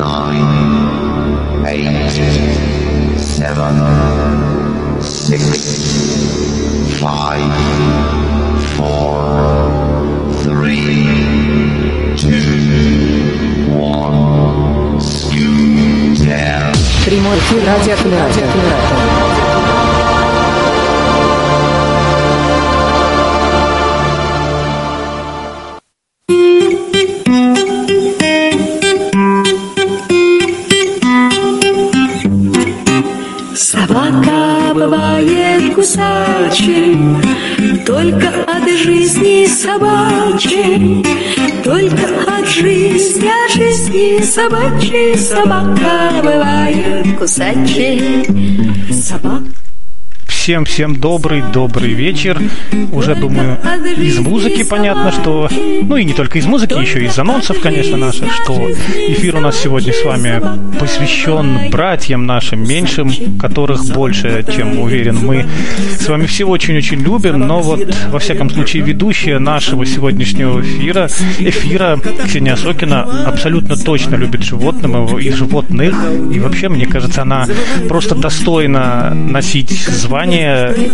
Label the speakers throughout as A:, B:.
A: nine, eight, seven, six, five, four, three, two, one, scoot down.
B: Прямой эфир радиоаккумулятор.
C: Кусачей, Только от жизни собачьей, Только от жизни, от жизни собачьей Собака бывает кусачей. Собака
D: Всем-всем добрый-добрый вечер. Уже, думаю, из музыки понятно, что... Ну и не только из музыки, еще и из анонсов, конечно, наших, что эфир у нас сегодня с вами посвящен братьям нашим меньшим, которых больше, чем уверен, мы с вами все очень-очень любим, но вот, во всяком случае, ведущая нашего сегодняшнего эфира, эфира Ксения Сокина абсолютно точно любит животных и животных, и вообще, мне кажется, она просто достойна носить звание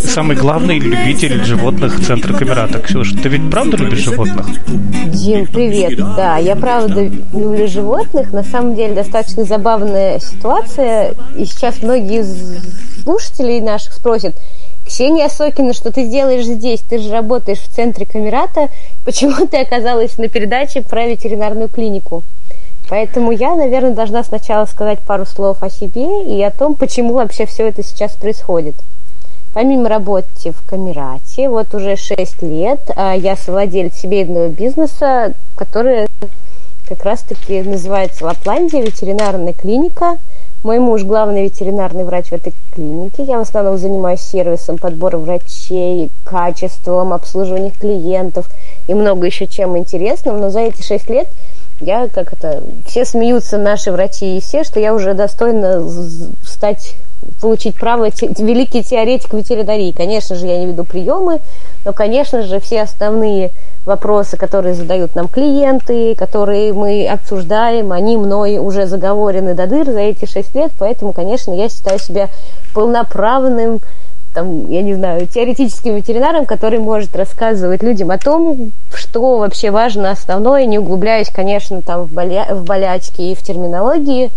D: самый главный любитель животных центра Камерата. Ксюша, ты ведь правда любишь животных?
E: Дим, привет. Да, я правда люблю животных. На самом деле достаточно забавная ситуация. И сейчас многие слушателей наших спросят, Ксения Сокина, что ты делаешь здесь? Ты же работаешь в центре Камерата. Почему ты оказалась на передаче про ветеринарную клинику? Поэтому я, наверное, должна сначала сказать пару слов о себе и о том, почему вообще все это сейчас происходит. Помимо работы в Камерате, вот уже 6 лет а, я совладелец семейного бизнеса, который как раз-таки называется Лапландия, ветеринарная клиника. Мой муж главный ветеринарный врач в этой клинике. Я в основном занимаюсь сервисом, подбором врачей, качеством, обслуживанием клиентов и много еще чем интересным. Но за эти 6 лет я, как это, все смеются, наши врачи и все, что я уже достойна стать получить право те, великий теоретик ветеринарии. Конечно же, я не веду приемы, но, конечно же, все основные вопросы, которые задают нам клиенты, которые мы обсуждаем, они мной уже заговорены до дыр за эти шесть лет, поэтому, конечно, я считаю себя полноправным там, я не знаю, теоретическим ветеринаром, который может рассказывать людям о том, что вообще важно основное, не углубляясь, конечно, там в, боля... в болячки и в терминологии,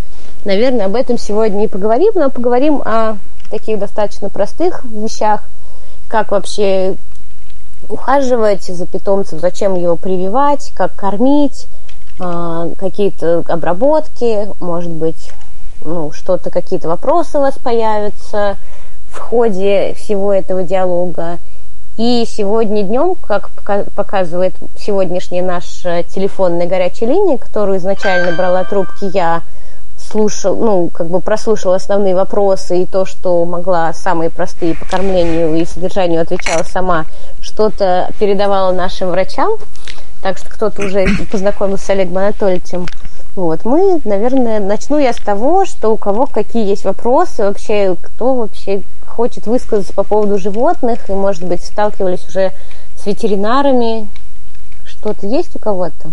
E: Наверное, об этом сегодня и поговорим, но поговорим о таких достаточно простых вещах, как вообще ухаживать за питомцем, зачем его прививать, как кормить, а, какие-то обработки, может быть, ну, что-то, какие-то вопросы у вас появятся в ходе всего этого диалога. И сегодня днем, как показывает сегодняшняя наша телефонная горячая линия, которую изначально брала трубки я, слушал, ну, как бы прослушал основные вопросы и то, что могла самые простые по кормлению и содержанию отвечала сама, что-то передавала нашим врачам, так что кто-то уже познакомился с Олегом Анатольевичем. Вот, мы, наверное, начну я с того, что у кого какие есть вопросы, вообще, кто вообще хочет высказаться по поводу животных, и, может быть, сталкивались уже с ветеринарами. Что-то есть у кого-то?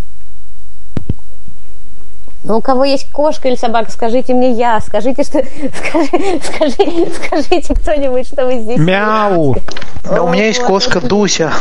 E: Ну, у кого есть кошка или собака, скажите мне я, скажите, что... Скажи, скажи, скажите кто-нибудь, что вы здесь...
F: Мяу! Да, у меня есть кошка Дуся.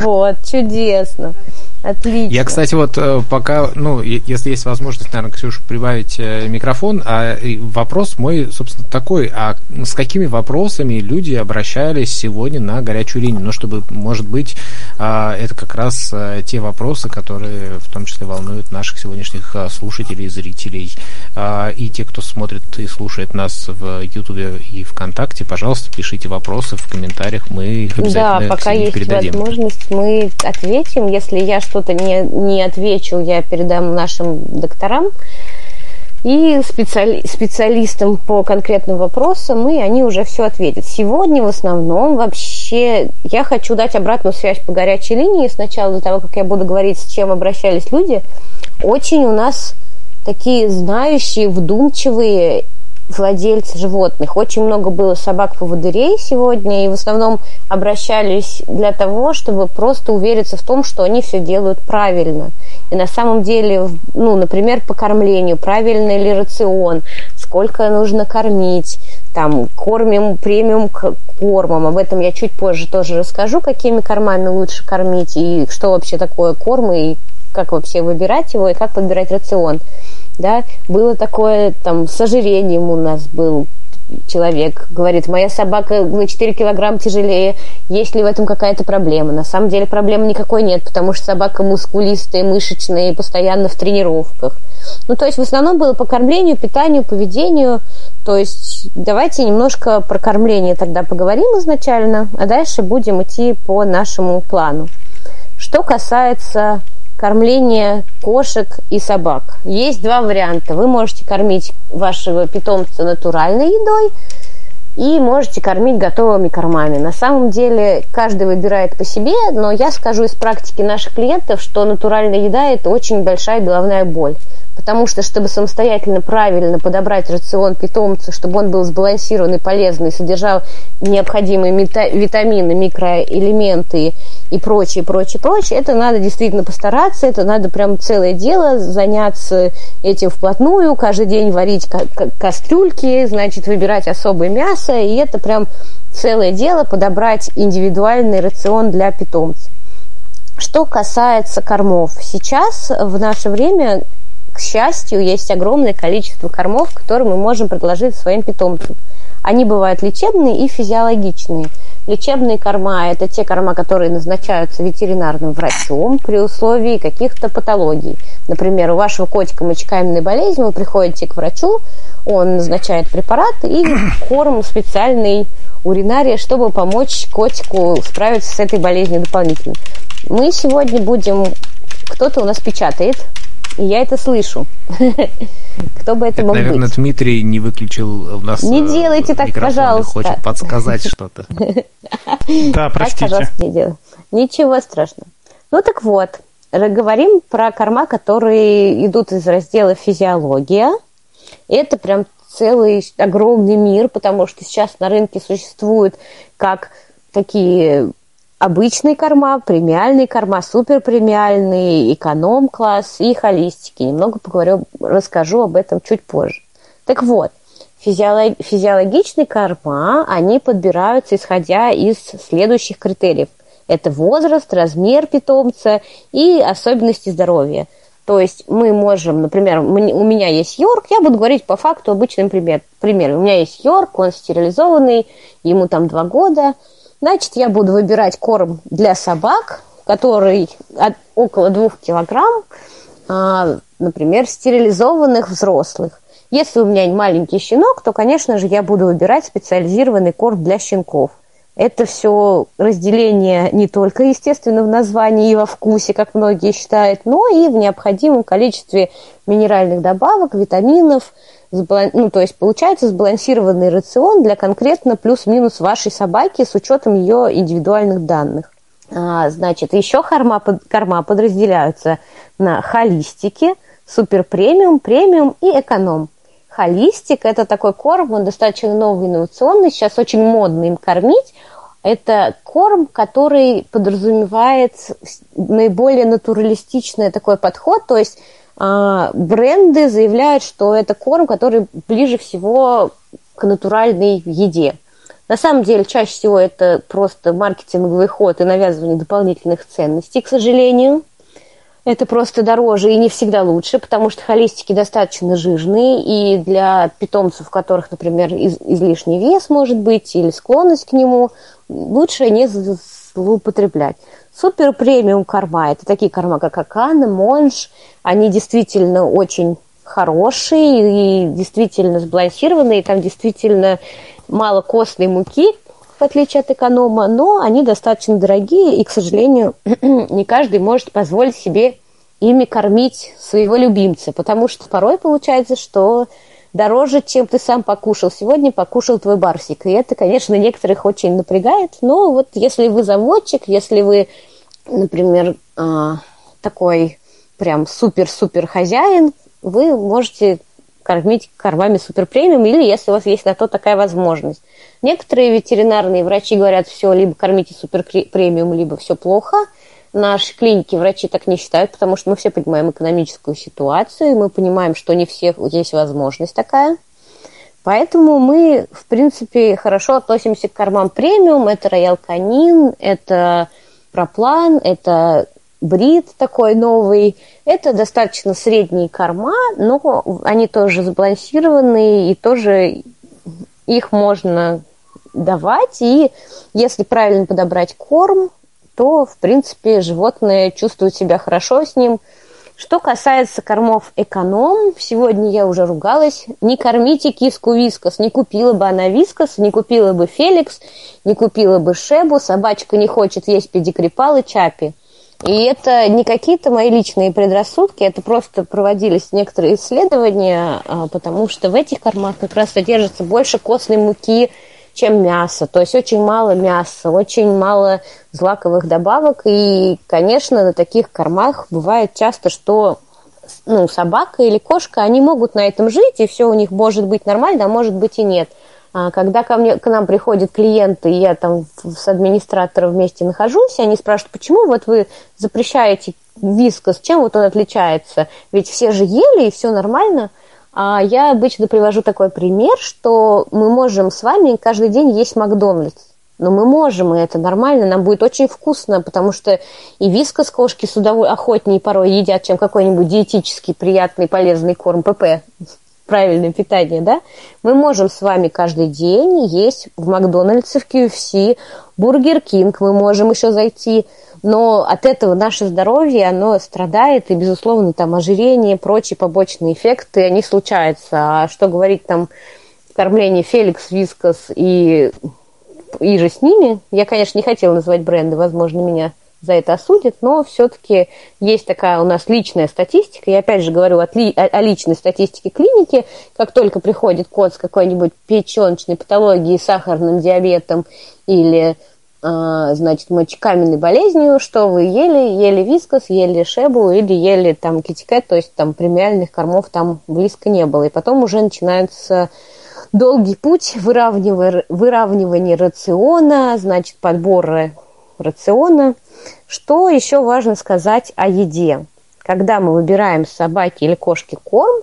E: Вот, чудесно. Отлично.
G: Я, кстати, вот э, пока, ну, если есть возможность, наверное, Ксюша, прибавить э, микрофон, а вопрос мой, собственно, такой, а с какими вопросами люди обращались сегодня на горячую линию? Ну, чтобы, может быть, а, это как раз э, те вопросы, которые в том числе волнуют наших сегодняшних слушателей, зрителей а, и те, кто смотрит и слушает нас в Ютубе и ВКонтакте, пожалуйста, пишите вопросы в комментариях, мы их обязательно
E: Да, пока есть
G: передадим.
E: возможность, мы ответим. Если я что-то не, не отвечу, я передам нашим докторам и специали, специалистам по конкретным вопросам, и они уже все ответят. Сегодня в основном вообще я хочу дать обратную связь по горячей линии. Сначала до того, как я буду говорить, с чем обращались люди, очень у нас такие знающие, вдумчивые владельцы животных. Очень много было собак-поводырей сегодня, и в основном обращались для того, чтобы просто увериться в том, что они все делают правильно. И на самом деле, ну, например, по кормлению, правильный ли рацион, сколько нужно кормить, там, кормим премиум кормом. Об этом я чуть позже тоже расскажу, какими кормами лучше кормить, и что вообще такое корм, и как вообще выбирать его, и как подбирать рацион. Да, было такое, там, с ожирением у нас был человек, говорит, моя собака на 4 килограмм тяжелее, есть ли в этом какая-то проблема? На самом деле проблемы никакой нет, потому что собака мускулистая, мышечная и постоянно в тренировках. Ну, то есть в основном было по кормлению, питанию, поведению. То есть давайте немножко про кормление тогда поговорим изначально, а дальше будем идти по нашему плану. Что касается кормления кошек и собак. Есть два варианта. Вы можете кормить вашего питомца натуральной едой и можете кормить готовыми кормами. На самом деле каждый выбирает по себе, но я скажу из практики наших клиентов, что натуральная еда – это очень большая головная боль. Потому что, чтобы самостоятельно правильно подобрать рацион питомца, чтобы он был сбалансированный, полезный, содержал необходимые витамины, микроэлементы и прочее, прочее, прочее, это надо действительно постараться, это надо прям целое дело заняться этим вплотную, каждый день варить ка- ка- кастрюльки, значит, выбирать особое мясо, и это прям целое дело подобрать индивидуальный рацион для питомца. Что касается кормов, сейчас в наше время счастью, есть огромное количество кормов, которые мы можем предложить своим питомцам. Они бывают лечебные и физиологичные. Лечебные корма – это те корма, которые назначаются ветеринарным врачом при условии каких-то патологий. Например, у вашего котика мочекаменная болезнь, вы приходите к врачу, он назначает препарат и корм специальный уринария, чтобы помочь котику справиться с этой болезнью дополнительно. Мы сегодня будем... Кто-то у нас печатает, и я это слышу. Кто бы это,
G: Это,
E: мог
G: наверное,
E: быть?
G: Дмитрий не выключил у нас
E: Не
G: э,
E: делайте так, пожалуйста.
G: хочет подсказать что-то.
D: Да, простите.
E: пожалуйста, не делай. Ничего страшного. Ну так вот, говорим про корма, которые идут из раздела физиология. Это прям целый огромный мир, потому что сейчас на рынке существуют как такие обычные корма, премиальные корма, суперпремиальные, эконом-класс и холистики. Немного поговорю, расскажу об этом чуть позже. Так вот, физиолог- физиологичные корма, они подбираются исходя из следующих критериев. Это возраст, размер питомца и особенности здоровья. То есть мы можем, например, у меня есть Йорк, я буду говорить по факту обычным пример, примером. У меня есть Йорк, он стерилизованный, ему там два года. Значит, я буду выбирать корм для собак, который от, около двух килограмм, а, например, стерилизованных взрослых. Если у меня маленький щенок, то, конечно же, я буду выбирать специализированный корм для щенков. Это все разделение не только, естественно, в названии и во вкусе, как многие считают, но и в необходимом количестве минеральных добавок, витаминов. Ну, то есть получается сбалансированный рацион для конкретно плюс-минус вашей собаки с учетом ее индивидуальных данных. А, Значит, еще корма, под- корма подразделяются на холистики, супер премиум, и эконом. Холистик – это такой корм, он достаточно новый, инновационный, сейчас очень модно им кормить. Это корм, который подразумевает наиболее натуралистичный такой подход, то есть бренды заявляют, что это корм, который ближе всего к натуральной еде. На самом деле, чаще всего это просто маркетинговый ход и навязывание дополнительных ценностей, к сожалению. Это просто дороже и не всегда лучше, потому что холистики достаточно жирные, и для питомцев, у которых, например, из- излишний вес может быть или склонность к нему, лучше не злоупотреблять. Супер премиум корма – это такие корма, как Акана, Монж. Они действительно очень хорошие и действительно сбалансированные, там действительно мало костной муки, в отличие от эконома, но они достаточно дорогие, и, к сожалению, не каждый может позволить себе ими кормить своего любимца, потому что порой получается, что дороже, чем ты сам покушал. Сегодня покушал твой барсик. И это, конечно, некоторых очень напрягает. Но вот если вы заводчик, если вы, например, а, такой прям супер-супер хозяин, вы можете кормить кормами супер премиум, или если у вас есть на то такая возможность. Некоторые ветеринарные врачи говорят, все, либо кормите супер премиум, либо все плохо. Нашей клинике врачи так не считают, потому что мы все понимаем экономическую ситуацию, мы понимаем, что не всех есть возможность такая. Поэтому мы, в принципе, хорошо относимся к кормам премиум. Это роял канин, это проплан, это брит такой новый. Это достаточно средние корма, но они тоже сбалансированные, и тоже их можно давать. И если правильно подобрать корм, то, в принципе, животное чувствует себя хорошо с ним. Что касается кормов эконом, сегодня я уже ругалась. Не кормите киску вискос. Не купила бы она вискос, не купила бы Феликс, не купила бы Шебу. Собачка не хочет есть педикрипал и чапи. И это не какие-то мои личные предрассудки, это просто проводились некоторые исследования, а, потому что в этих кормах как раз содержится больше костной муки, чем мясо. То есть очень мало мяса, очень мало злаковых добавок. И, конечно, на таких кормах бывает часто, что ну, собака или кошка, они могут на этом жить, и все у них может быть нормально, а может быть и нет. А когда ко, мне, к нам приходят клиенты, и я там с администратором вместе нахожусь, они спрашивают, почему вот вы запрещаете вискос, чем вот он отличается? Ведь все же ели, и все нормально – я обычно привожу такой пример, что мы можем с вами каждый день есть Макдональдс. Но мы можем, и это нормально, нам будет очень вкусно, потому что и вискос кошки с удовольствием охотнее порой едят, чем какой-нибудь диетический, приятный, полезный корм ПП, правильное питание, да? Мы можем с вами каждый день есть в Макдональдсе, в KFC, Бургер Кинг, мы можем еще зайти – но от этого наше здоровье, оно страдает, и, безусловно, там ожирение, прочие побочные эффекты, они случаются. А что говорить там кормление Феликс, Вискас и, иже с ними, я, конечно, не хотела называть бренды, возможно, меня за это осудят, но все-таки есть такая у нас личная статистика. Я опять же говорю о, о личной статистике клиники. Как только приходит кот с какой-нибудь печеночной патологией, сахарным диабетом или а, значит, мочекаменной болезнью, что вы ели, ели вискос, ели шебу или ели там китикет, то есть там премиальных кормов там близко не было. И потом уже начинается долгий путь выравнивания, выравнивания рациона, значит, подбора рациона. Что еще важно сказать о еде? Когда мы выбираем собаке или кошке корм,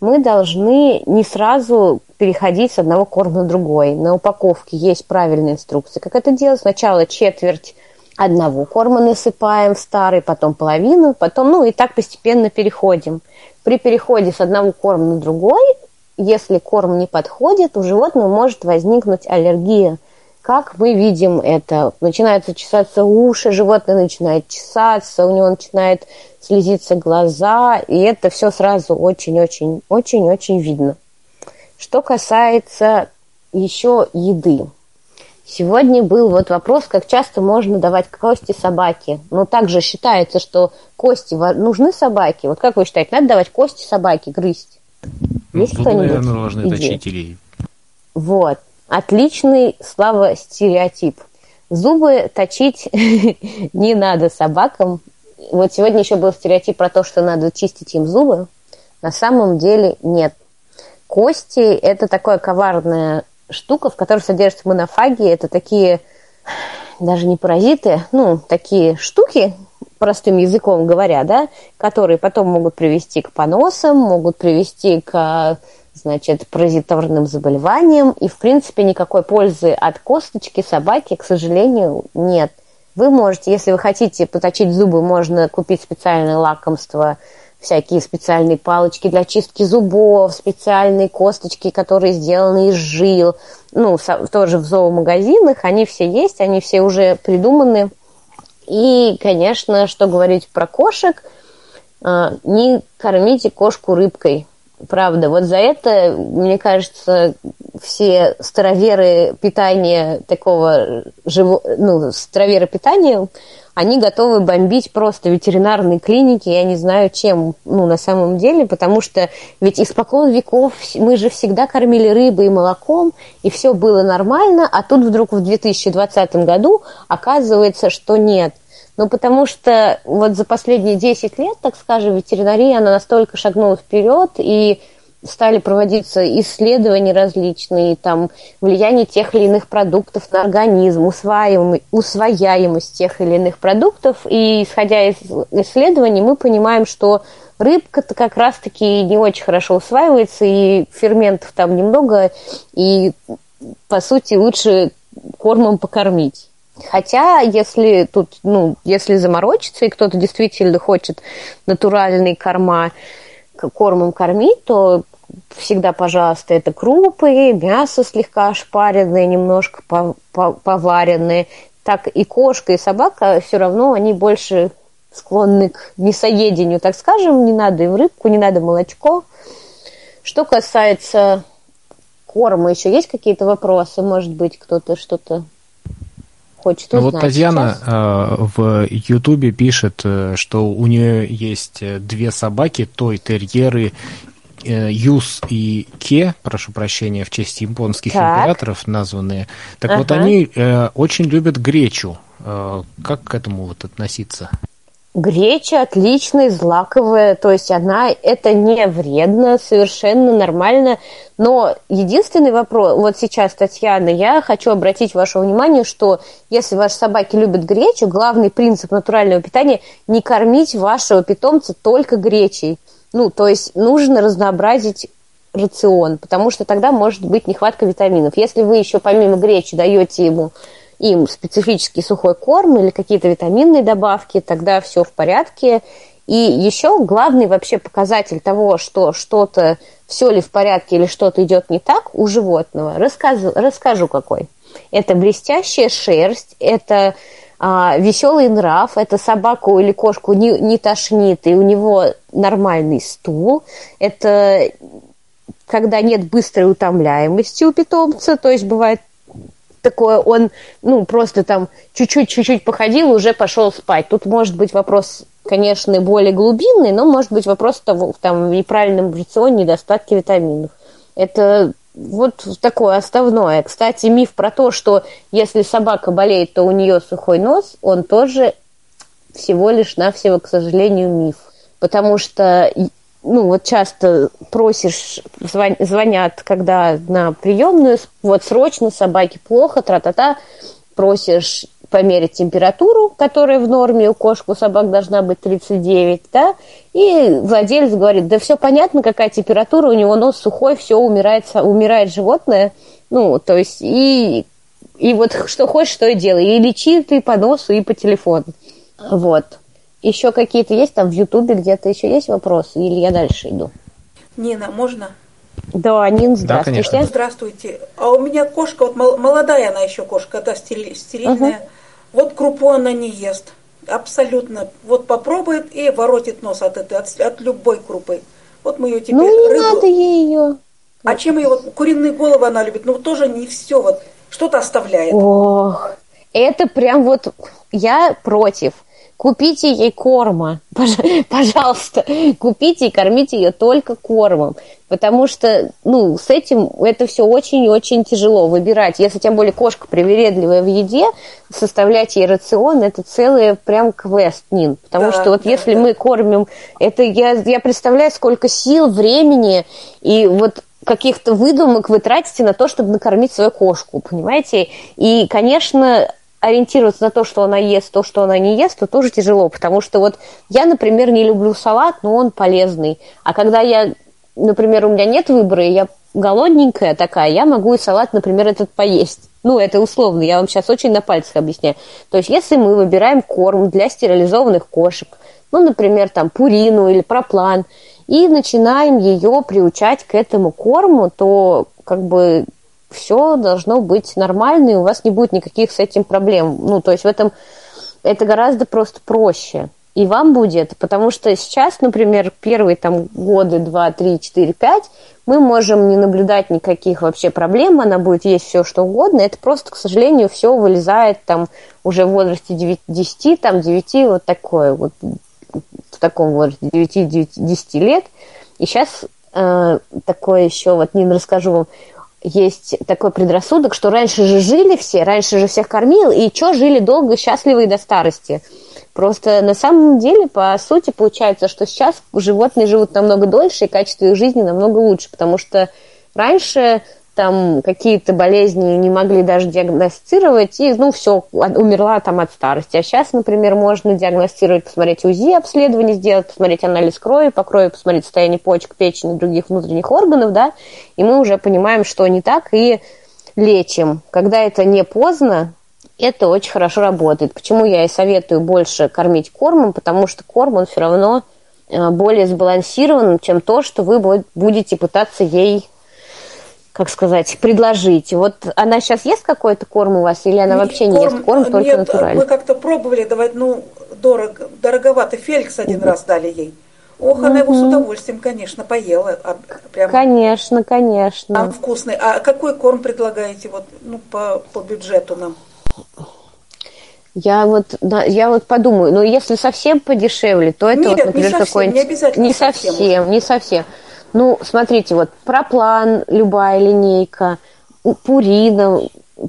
E: мы должны не сразу переходить с одного корма на другой. На упаковке есть правильная инструкция, как это делать. Сначала четверть одного корма насыпаем в старый, потом половину, потом, ну и так постепенно переходим. При переходе с одного корма на другой, если корм не подходит, у животного может возникнуть аллергия – как мы видим это? Начинаются чесаться уши, животное начинает чесаться, у него начинает слезиться глаза, и это все сразу очень-очень-очень-очень видно. Что касается еще еды. Сегодня был вот вопрос, как часто можно давать кости собаке. Но также считается, что кости нужны собаке. Вот как вы считаете, надо давать кости собаке грызть?
G: Ну, Есть кто-нибудь? Наверное, должны точить или...
E: Вот. Отличный, слава, стереотип. Зубы точить не надо собакам. Вот сегодня еще был стереотип про то, что надо чистить им зубы. На самом деле нет. Кости – это такая коварная штука, в которой содержатся монофаги. Это такие, даже не паразиты, ну, такие штуки, простым языком говоря, да, которые потом могут привести к поносам, могут привести к значит, паразитарным заболеванием, и, в принципе, никакой пользы от косточки собаки, к сожалению, нет. Вы можете, если вы хотите поточить зубы, можно купить специальное лакомство, всякие специальные палочки для чистки зубов, специальные косточки, которые сделаны из жил, ну, тоже в зоомагазинах, они все есть, они все уже придуманы. И, конечно, что говорить про кошек, а, не кормите кошку рыбкой, Правда, вот за это, мне кажется, все староверы питания такого, живо, ну, староверы питания, они готовы бомбить просто ветеринарные клиники, я не знаю чем, ну, на самом деле, потому что ведь испокон веков мы же всегда кормили рыбой и молоком, и все было нормально, а тут вдруг в 2020 году оказывается, что нет. Ну, потому что вот за последние 10 лет, так скажем, ветеринария, она настолько шагнула вперед, и стали проводиться исследования различные, там, влияние тех или иных продуктов на организм, усваиваемость, усвояемость тех или иных продуктов. И исходя из исследований, мы понимаем, что рыбка-то как раз-таки не очень хорошо усваивается, и ферментов там немного, и, по сути, лучше кормом покормить. Хотя, если тут, ну, если заморочиться, и кто-то действительно хочет натуральные корма, кормом кормить, то всегда, пожалуйста, это крупы, мясо слегка ошпаренное, немножко поваренное. Так и кошка, и собака все равно, они больше склонны к мясоедению, так скажем, не надо им рыбку, не надо молочко. Что касается корма, еще есть какие-то вопросы? Может быть, кто-то что-то хочет
G: ну
E: узнать.
G: Вот Татьяна
E: сейчас?
G: э, в Ютубе пишет, э, что у нее есть э, две собаки, той терьеры Юс и Ке, прошу прощения, в честь японских
E: Так.
G: императоров названные. Так вот,
E: Ага.
G: они э, очень любят гречу. Э, как к этому вот относиться?
E: Греча отличная, злаковая, то есть она, это не вредно, совершенно нормально. Но единственный вопрос, вот сейчас, Татьяна, я хочу обратить ваше внимание, что если ваши собаки любят гречу, главный принцип натурального питания – не кормить вашего питомца только гречей. Ну, то есть нужно разнообразить рацион, потому что тогда может быть нехватка витаминов. Если вы еще помимо гречи даете ему им специфический сухой корм или какие-то витаминные добавки, тогда все в порядке. И еще главный вообще показатель того, что что-то, все ли в порядке или что-то идет не так у животного, расскажу, расскажу какой. Это блестящая шерсть, это а, веселый нрав, это собаку или кошку не, не тошнит, и у него нормальный стул, это когда нет быстрой утомляемости у питомца, то есть бывает такое, он, ну, просто там чуть-чуть-чуть походил, уже пошел спать. Тут может быть вопрос, конечно, более глубинный, но может быть вопрос того, там, в неправильном рационе, недостатке витаминов. Это вот такое основное. Кстати, миф про то, что если собака болеет, то у нее сухой нос, он тоже всего лишь навсего, к сожалению, миф. Потому что ну, вот часто просишь, звон, звонят, когда на приемную, вот срочно собаке плохо, тра-та-та, просишь померить температуру, которая в норме у кошек, у собак должна быть 39, да, и владелец говорит, да все понятно, какая температура, у него нос сухой, все, умирает, умирает животное, ну, то есть, и, и вот что хочешь, что и делай, и лечи ты по носу, и по телефону, вот. Еще какие-то есть там в Ютубе где-то еще есть вопросы, или я дальше иду?
H: Нина, можно?
E: Да, Нин,
G: Да,
E: здравствуйте.
G: конечно.
H: Здравствуйте. А у меня кошка, вот мол- молодая она еще кошка, да, стериль- стерильная. Вот крупу она не ест. Абсолютно. Вот попробует и воротит нос от этой, от, от любой крупы. Вот мы ее теперь
E: ну, не
H: рыбу-
E: надо ей ее.
H: А чем ее вот куриные головы она любит? Ну тоже не все вот что-то оставляет.
E: Ох, это прям вот я против. Купите ей корма, Пож- пожалуйста, купите и кормите ее только кормом, потому что, ну, с этим это все очень и очень тяжело выбирать. Если тем более кошка привередливая в еде, составлять ей рацион, это целый прям квест, Нин. Потому
H: Да,
E: что вот
H: да,
E: если
H: да.
E: мы кормим, это я, я представляю, сколько сил, времени и вот каких-то выдумок вы тратите на то, чтобы накормить свою кошку, понимаете? И, конечно, ориентироваться на то, что она ест, то, что она не ест, то тоже тяжело, потому что вот я, например, не люблю салат, но он полезный. А когда я, например, у меня нет выбора, и я голодненькая такая, я могу и салат, например, этот поесть. Ну, это условно, я вам сейчас очень на пальцах объясняю. То есть, если мы выбираем корм для стерилизованных кошек, ну, например, там, пурину или проплан, и начинаем ее приучать к этому корму, то как бы все должно быть нормально, и у вас не будет никаких с этим проблем. Ну, то есть в этом это гораздо просто проще. И вам будет, потому что сейчас, например, первые там годы, два, три, четыре, пять, мы можем не наблюдать никаких вообще проблем, она будет есть все, что угодно. Это просто, к сожалению, все вылезает там уже в возрасте 9, 10, там 9, вот такое вот в таком возрасте 9-10 лет. И сейчас э, такое еще, вот не расскажу вам, есть такой предрассудок, что раньше же жили все, раньше же всех кормил, и что жили долго, счастливы и до старости. Просто на самом деле, по сути, получается, что сейчас животные живут намного дольше, и качество их жизни намного лучше, потому что раньше там какие-то болезни не могли даже диагностировать, и, ну, все, умерла там от старости. А сейчас, например, можно диагностировать, посмотреть УЗИ, обследование сделать, посмотреть анализ крови, по крови посмотреть состояние почек, печени, других внутренних органов, да, и мы уже понимаем, что не так, и лечим. Когда это не поздно, это очень хорошо работает. Почему я и советую больше кормить кормом, потому что корм, он все равно э, более сбалансирован, чем то, что вы будете пытаться ей как сказать, предложить. Вот она сейчас ест какой-то корм у вас, или она вообще не ест корм, только
H: нет,
E: натуральный?
H: мы как-то пробовали давать, ну, дорого, дороговато. Феликс один раз дали ей. Ох, она его с удовольствием, конечно, поела. А,
E: прямо. Конечно, конечно.
H: А вкусный. А какой корм предлагаете вот, ну, по, по бюджету нам?
E: Я вот, да, я вот подумаю, ну если совсем подешевле, то это
H: Нет,
E: вот, например, какой-нибудь...
H: Не обязательно
E: не совсем, не совсем. Ну, смотрите, вот проплан, любая линейка, пурина,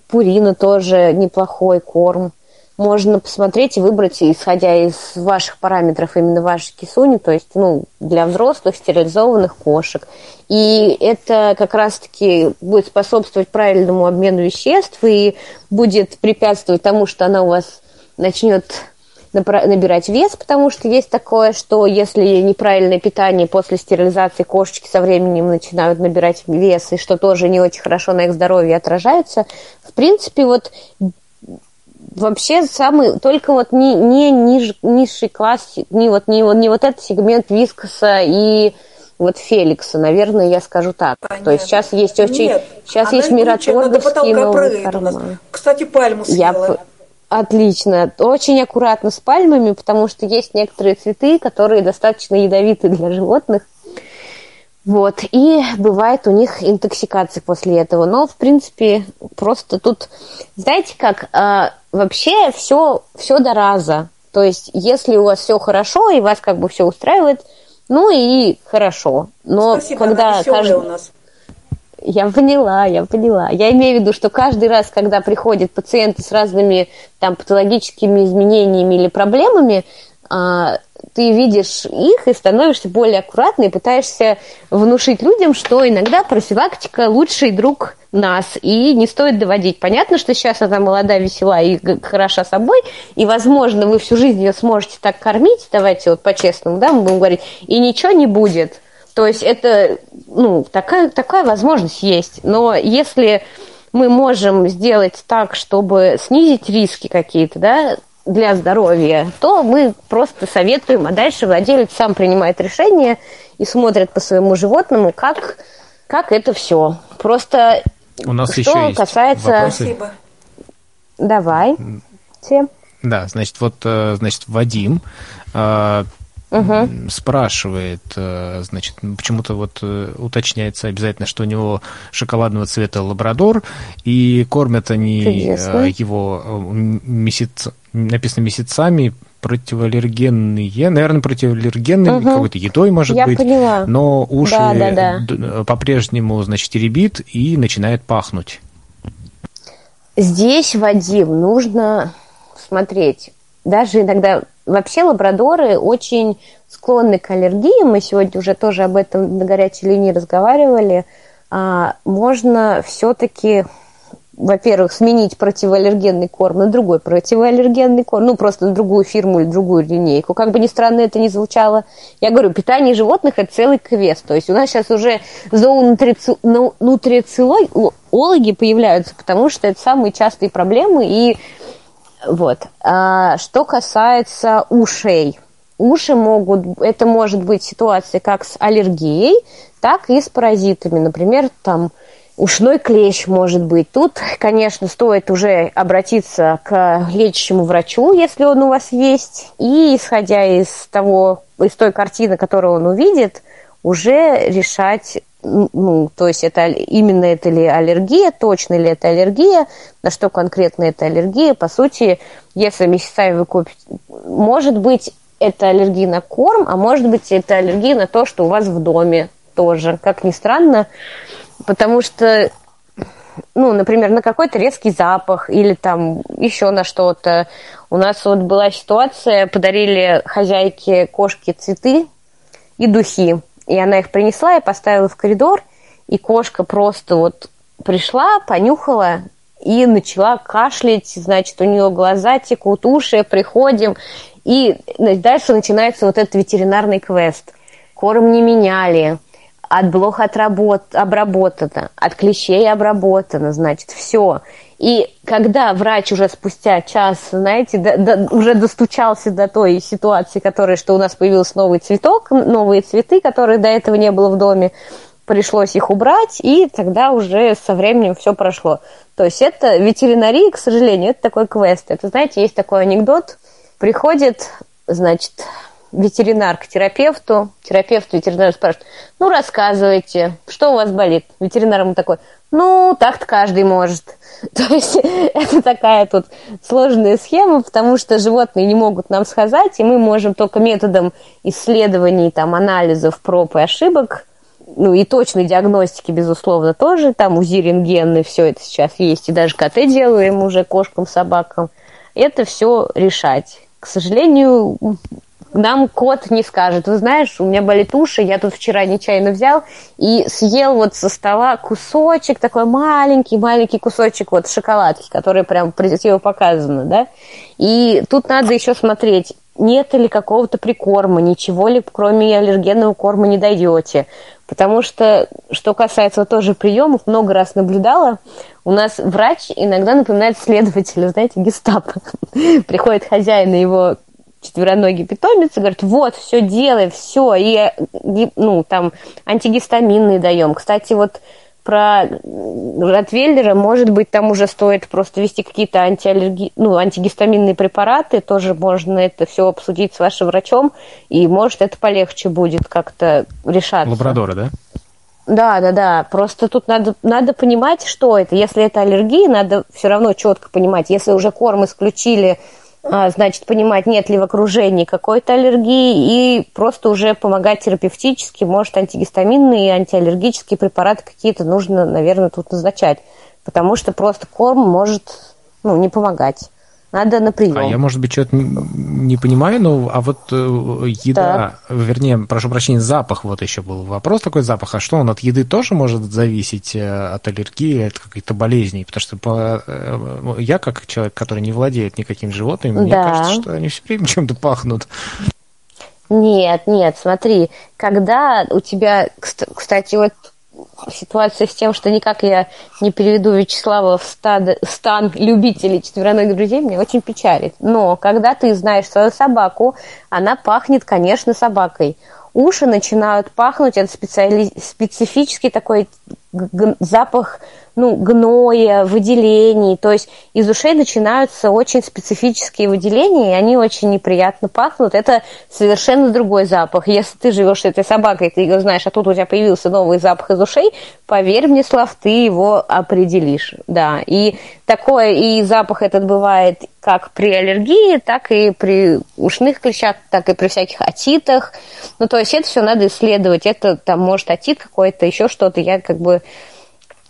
E: пурина тоже неплохой корм. Можно посмотреть и выбрать, исходя из ваших параметров, именно вашей кисуни, то есть ну, для взрослых стерилизованных кошек. И это как раз-таки будет способствовать правильному обмену веществ и будет препятствовать тому, что она у вас начнет набирать вес, потому что есть такое, что если неправильное питание после стерилизации кошечки со временем начинают набирать вес, и что тоже не очень хорошо на их здоровье отражается, в принципе, вот вообще самый, только вот не, не ниж, низший класс, не вот, не, не вот этот сегмент вискоса и вот Феликса, наверное, я скажу так. Понятно. То есть сейчас есть очень...
H: Нет,
E: сейчас есть мираторговские новые
H: формы. Кстати, пальму съела.
E: Я, Отлично. Очень аккуратно с пальмами, потому что есть некоторые цветы, которые достаточно ядовиты для животных. Вот. И бывает у них интоксикация после этого. Но, в принципе, просто тут, знаете как, э, вообще все, все до раза. То есть, если у вас все хорошо и вас как бы все устраивает, ну и хорошо. Но
H: Спасибо,
E: когда каждый... у нас. Я поняла, я поняла. Я имею в виду, что каждый раз, когда приходят пациенты с разными там патологическими изменениями или проблемами, а, ты видишь их и становишься более аккуратной и пытаешься внушить людям, что иногда профилактика лучший друг нас, и не стоит доводить. Понятно, что сейчас она молодая, весела и хороша собой, и, возможно, вы всю жизнь ее сможете так кормить, давайте вот по-честному, да, мы будем говорить, и ничего не будет. То есть это, ну, такая, такая возможность есть. Но если мы можем сделать так, чтобы снизить риски какие-то, да, для здоровья, то мы просто советуем, а дальше владелец сам принимает решение и смотрит по своему животному, как, как это все. Просто
G: у нас
E: что
G: еще есть
E: касается...
G: Вопросы?
H: Спасибо.
E: Давай. Тем.
G: Да, значит, вот, э, значит, Вадим э, угу. спрашивает, э, значит, почему-то вот э, уточняется обязательно, что у него шоколадного цвета лабрадор, и кормят они Чудесно. Э, его месяц, написано месяцами, противоаллергенные, наверное, противоаллергенные угу. какой-то едой, может
E: Я
G: быть,
E: поняла.
G: но уши
E: да, да, да.
G: по-прежнему, значит, теребит и начинает пахнуть.
E: Здесь, Вадим, нужно смотреть. Даже иногда Вообще лабрадоры очень склонны к аллергии. Мы сегодня уже тоже об этом на горячей линии разговаривали. А, можно все-таки, во-первых, сменить противоаллергенный корм на другой противоаллергенный корм, ну просто на другую фирму или другую линейку. Как бы ни странно это ни звучало. Я говорю, питание животных – это целый квест. То есть у нас сейчас уже зоонутрициологи появляются, потому что это самые частые проблемы, и вот. А, что касается ушей. Уши могут, это может быть ситуация как с аллергией, так и с паразитами. Например, там ушной клещ может быть. Тут, конечно, стоит уже обратиться к лечащему врачу, если он у вас есть, и исходя из того, из той картины, которую он увидит, уже решать ну, то есть это именно это ли аллергия, точно ли это аллергия, на что конкретно это аллергия. По сути, если месяцами вы купите, может быть, это аллергия на корм, а может быть, это аллергия на то, что у вас в доме тоже, как ни странно, потому что ну, например, на какой-то резкий запах или там еще на что-то. У нас вот была ситуация, подарили хозяйке кошке цветы и духи. И она их принесла и поставила в коридор, и кошка просто вот пришла, понюхала и начала кашлять, значит, у нее глаза текут, уши, приходим, и дальше начинается вот этот ветеринарный квест. Корм не меняли, от блох отработ, обработано, от клещей обработано, значит, все. И когда врач уже спустя час, знаете, до, до, уже достучался до той ситуации, которая, что у нас появился новый цветок, новые цветы, которые до этого не было в доме, пришлось их убрать, и тогда уже со временем все прошло. То есть это ветеринария, к сожалению, это такой квест. Это, знаете, есть такой анекдот. Приходит, значит, ветеринар к терапевту, терапевт ветеринар спрашивает, ну, рассказывайте, что у вас болит? Ветеринар ему такой, ну, так-то каждый может. То есть это такая тут сложная схема, потому что животные не могут нам сказать, и мы можем только методом исследований, там, анализов, проб и ошибок, ну и точной диагностики, безусловно, тоже, там УЗИ, рентгенны, все это сейчас есть, и даже КТ делаем уже кошкам, собакам, это все решать. К сожалению, нам кот не скажет. Вы знаешь, у меня болит уши, я тут вчера нечаянно взял и съел вот со стола кусочек, такой маленький-маленький кусочек вот шоколадки, который прям показано, да. И тут надо еще смотреть, нет ли какого-то прикорма, ничего ли, кроме аллергенного корма, не дойдете. Потому что, что касается вот тоже приемов, много раз наблюдала, у нас врач иногда напоминает следователя, знаете, гестапо. Приходит хозяин и его четвероногий питомец и говорит, вот, все делай, все, и, ну, там, антигистаминные даем. Кстати, вот про Ротвейлера, может быть, там уже стоит просто ввести какие-то антиаллерги... ну, антигистаминные препараты, тоже можно это все обсудить с вашим врачом, и может это полегче будет как-то решаться.
G: Лабрадоры, да?
E: Да, да, да. Просто тут надо, надо понимать, что это. Если это аллергия, надо все равно четко понимать. Если уже корм исключили значит, понимать, нет ли в окружении какой-то аллергии, и просто уже помогать терапевтически, может, антигистаминные и антиаллергические препараты какие-то нужно, наверное, тут назначать, потому что просто корм может ну, не помогать. Надо на прием.
G: А я, может быть, что-то не понимаю, но а вот э, еда, так. вернее, прошу прощения, запах, вот еще был вопрос такой запах, а что он от еды тоже может зависеть э, от аллергии, от каких-то болезней? Потому что по, э, я, как человек, который не владеет никаким животным, да. мне кажется, что они все время чем-то пахнут.
E: Нет, нет, смотри, когда у тебя, кстати, вот ситуация с тем, что никак я не переведу Вячеслава в стад, стан любителей четвероногих друзей, меня очень печалит. Но когда ты знаешь свою собаку, она пахнет, конечно, собакой. Уши начинают пахнуть, это специали... специфический такой запах ну, гноя, выделений. То есть из ушей начинаются очень специфические выделения, и они очень неприятно пахнут. Это совершенно другой запах. Если ты живешь с этой собакой, ты ее знаешь, а тут у тебя появился новый запах из ушей, поверь мне, Слав, ты его определишь. Да, и такое, и запах этот бывает как при аллергии, так и при ушных клещах, так и при всяких отитах. Ну, то есть это все надо исследовать. Это там может отит какой-то, еще что-то. Я как бы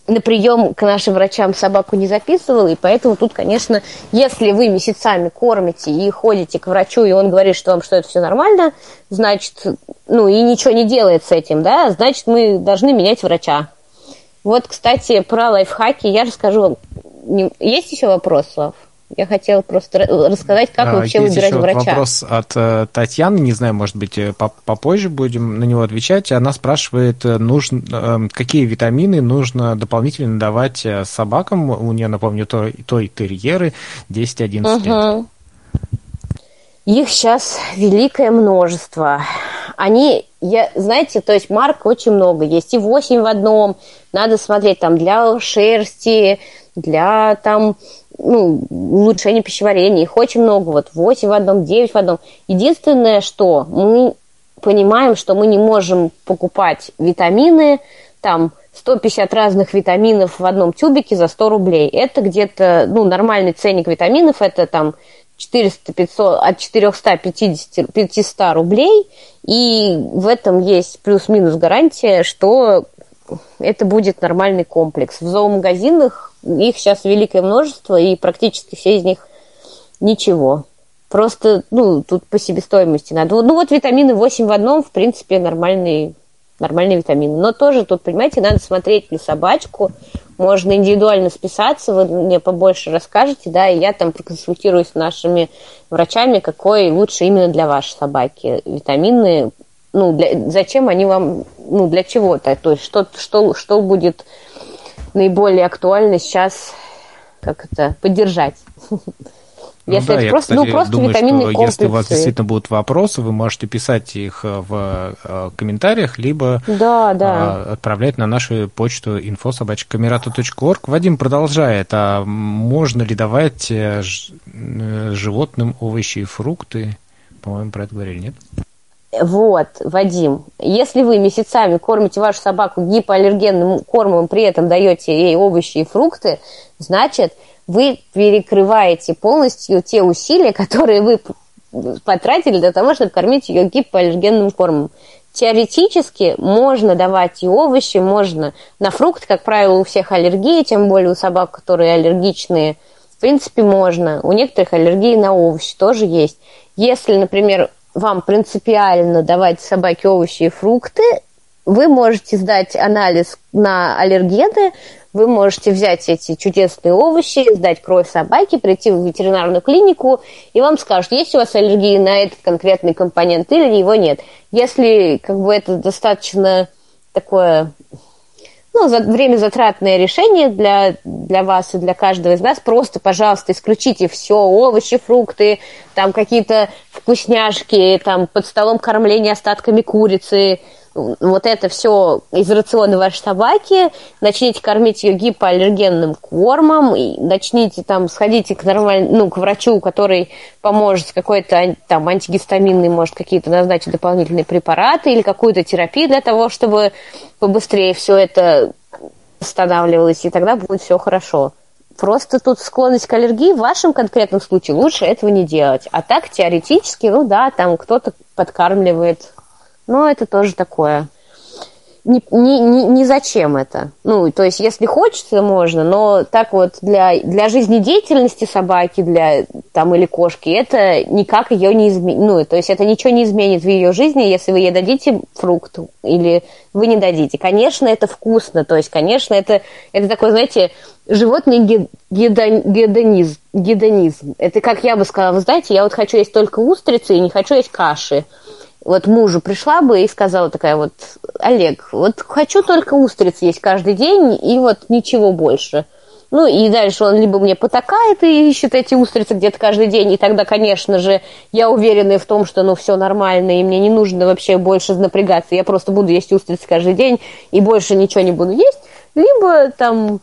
E: на прием к нашим врачам собаку не записывала, и поэтому тут, конечно, если вы месяцами кормите и ходите к врачу, и он говорит, что вам что это все нормально, значит, ну и ничего не делает с этим, да, значит, мы должны менять врача. Вот, кстати, про лайфхаки я расскажу. Есть еще вопрос, Слав? Я хотела просто рассказать, как а, вообще выбирать
G: еще
E: врача.
G: вопрос от э, Татьяны, не знаю, может быть, э, попозже будем на него отвечать. Она спрашивает, нужно, э, какие витамины нужно дополнительно давать э, собакам. У нее, напомню, той, той терьеры 10-11 угу. лет.
E: Их сейчас великое множество. Они, я, знаете, то есть марк очень много. Есть и 8 в одном. Надо смотреть там для шерсти, для там ну, улучшения пищеварения, их очень много, вот 8 в одном, 9 в одном. Единственное, что мы понимаем, что мы не можем покупать витамины, там 150 разных витаминов в одном тюбике за 100 рублей. Это где-то, ну, нормальный ценник витаминов, это там 400, 500, от 450 500 рублей, и в этом есть плюс-минус гарантия, что это будет нормальный комплекс. В зоомагазинах их сейчас великое множество, и практически все из них ничего. Просто, ну, тут по себестоимости надо. Ну, вот витамины 8 в одном, в принципе, нормальные, нормальные витамины. Но тоже тут, понимаете, надо смотреть на собачку. Можно индивидуально списаться, вы мне побольше расскажете, да, и я там проконсультируюсь с нашими врачами, какой лучше именно для вашей собаки витамины, ну, для, зачем они вам, ну, для чего-то, то есть что, что, что будет наиболее актуально сейчас, как это, поддержать.
G: Ну
E: Если
G: да,
E: это
G: я,
E: просто,
G: кстати,
E: ну, просто
G: думаю,
E: витаминные
G: что если у вас действительно будут вопросы, вы можете писать их в э, комментариях, либо
E: Да, да.
G: а, отправлять на нашу почту info.sobachkamerata.org. Вадим продолжает. А можно ли давать э, э, животным овощи и фрукты? По-моему, про это говорили, нет?
E: Вот, Вадим, если вы месяцами кормите вашу собаку гипоаллергенным кормом, при этом даете ей овощи и фрукты, значит, вы перекрываете полностью те усилия, которые вы потратили для того, чтобы кормить ее гипоаллергенным кормом. Теоретически можно давать и овощи, можно на фрукты, как правило, у всех аллергии, тем более у собак, которые аллергичные, в принципе, можно. У некоторых аллергии на овощи тоже есть. Если, например, вам принципиально давать собаке овощи и фрукты, вы можете сдать анализ на аллергены, вы можете взять эти чудесные овощи, сдать кровь собаки, прийти в ветеринарную клинику, и вам скажут, есть у вас аллергия на этот конкретный компонент или его нет. Если как бы это достаточно такое ну, за, время затратное решение для, для вас и для каждого из нас. Просто, пожалуйста, исключите все, овощи, фрукты, там какие-то вкусняшки, там под столом кормление остатками курицы, вот это все из рациона вашей собаки, начните кормить ее гипоаллергенным кормом, и начните там, сходите к нормальному, ну, к врачу, который поможет какой-то там антигистаминный, может, какие-то назначить дополнительные препараты или какую-то терапию для того, чтобы побыстрее все это останавливалось, и тогда будет все хорошо. Просто тут склонность к аллергии в вашем конкретном случае лучше этого не делать. А так, теоретически, ну да, там кто-то подкармливает но это тоже такое. Не, не, не, зачем это. Ну, то есть, если хочется, можно, но так вот для, для жизнедеятельности собаки, для там или кошки, это никак ее не изменит. Ну, то есть, это ничего не изменит в ее жизни, если вы ей дадите фрукт или вы не дадите. Конечно, это вкусно, то есть, конечно, это, это такой, знаете, животный ге- гедон- гедонизм, гедонизм. Это как я бы сказала, вы знаете, я вот хочу есть только устрицы и не хочу есть каши вот мужу пришла бы и сказала такая вот, Олег, вот хочу только устриц есть каждый день и вот ничего больше. Ну и дальше он либо мне потакает и ищет эти устрицы где-то каждый день, и тогда, конечно же, я уверена в том, что ну все нормально, и мне не нужно вообще больше напрягаться, я просто буду есть устрицы каждый день и больше ничего не буду есть. Либо там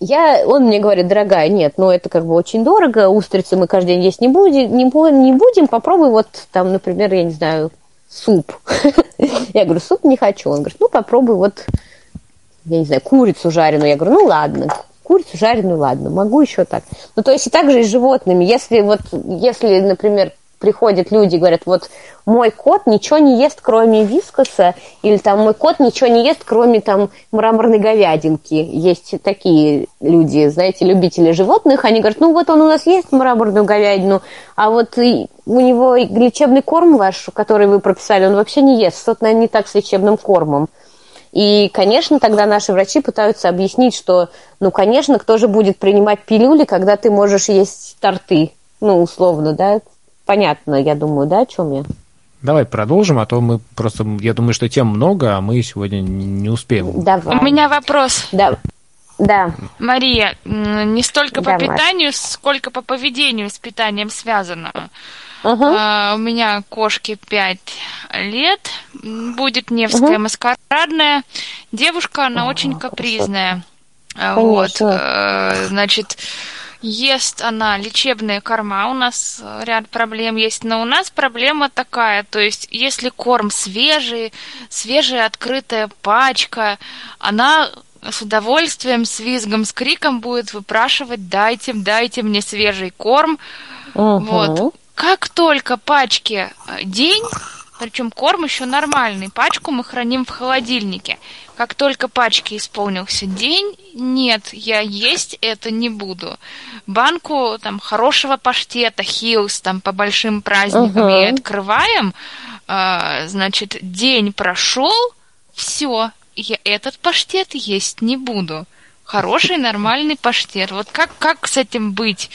E: я, он мне говорит, дорогая, нет, ну это как бы очень дорого, устрицы мы каждый день есть не будем, не, не будем, попробуй вот там, например, я не знаю, суп. Я говорю, суп не хочу. Он говорит, ну попробуй вот, я не знаю, курицу жареную. Я говорю, ну ладно, курицу жареную, ладно, могу еще так. Ну то есть и так же и с животными. Если вот, если, например, приходят люди и говорят, вот мой кот ничего не ест, кроме вискоса, или там мой кот ничего не ест, кроме там мраморной говядинки. Есть такие люди, знаете, любители животных, они говорят, ну вот он у нас ест мраморную говядину, а вот у него лечебный корм ваш, который вы прописали, он вообще не ест, что-то, наверное, не так с лечебным кормом. И, конечно, тогда наши врачи пытаются объяснить, что, ну, конечно, кто же будет принимать пилюли, когда ты можешь есть торты, ну, условно, да, понятно, я думаю, да, о чем я?
G: Давай продолжим, а то мы просто, я думаю, что тем много, а мы сегодня не успеем.
E: Давай.
I: У меня вопрос.
E: Да, да.
I: Мария, не столько по
E: Да, Маш.
I: питанию, сколько по поведению с питанием связано. А, у меня кошке 5 лет, будет Невская маскарадная. Девушка, она очень капризная. А, Вот,
E: Конечно.
I: э, значит, ест она лечебные корма, у нас э, ряд проблем есть, но у нас проблема такая, то есть если корм свежий, свежая открытая пачка, она с удовольствием, с визгом, с криком будет выпрашивать, дайте, дайте мне свежий корм.
E: Мгм.
I: Вот. Как только пачке э, день, Причем корм еще нормальный. Пачку мы храним в холодильнике. Как только пачке исполнился день, нет, я есть это не буду. Банку там хорошего паштета, хилс, там по большим праздникам
E: Ага.
I: и открываем. а, значит, день прошел, все, я этот паштет есть не буду. Хороший, нормальный паштет. Вот как, как с этим быть?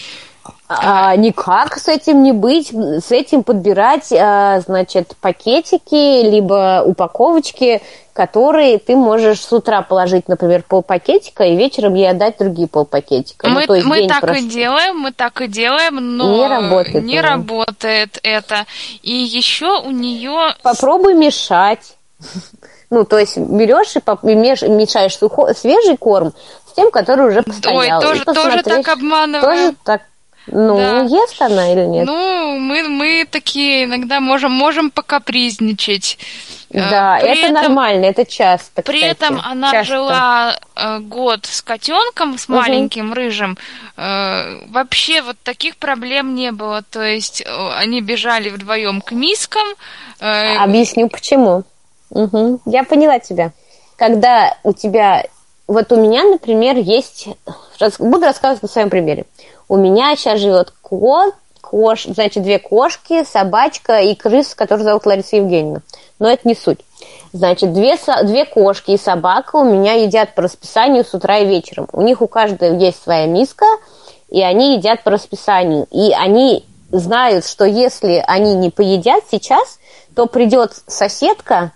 E: А, никак с этим не быть, с этим подбирать, а, значит, пакетики, либо упаковочки, которые ты можешь с утра положить, например, полпакетика, и вечером ей отдать другие полпакетика. Ну,
I: Мы,
E: то есть
I: мы так
E: прош-
I: и делаем, мы так и делаем, но
E: Не работает,
I: не работает это. И еще у нее
E: Попробуй мешать. Ну, то есть берешь и мешаешь свежий корм с тем, который уже постоял.
I: Ой, тоже, тоже так обманываем.
E: Тоже так. Ну,
I: Да.
E: ест она или нет?
I: Ну, мы, мы такие иногда можем, можем покапризничать. Э,
E: да,
I: при
E: это
I: этом-
E: нормально, это часто.
I: При
E: кстати,
I: этом она
E: часто.
I: жила э, год с котенком, с маленьким рыжим. Э, вообще вот таких проблем не было. То есть они бежали вдвоем к мискам.
E: Объясню почему. Мгм. Я поняла тебя. Когда у тебя... Вот у меня, например, есть... Буду рассказывать на своем примере. У меня сейчас живет кот, кош, значит, две кошки, собачка и крыс, которую зовут Лариса Евгеньевна. Но это не суть. Значит, две, две кошки и собака у меня едят по расписанию с утра и вечером. У них у каждой есть своя миска, и они едят по расписанию. И они знают, что если они не поедят сейчас, то придет соседка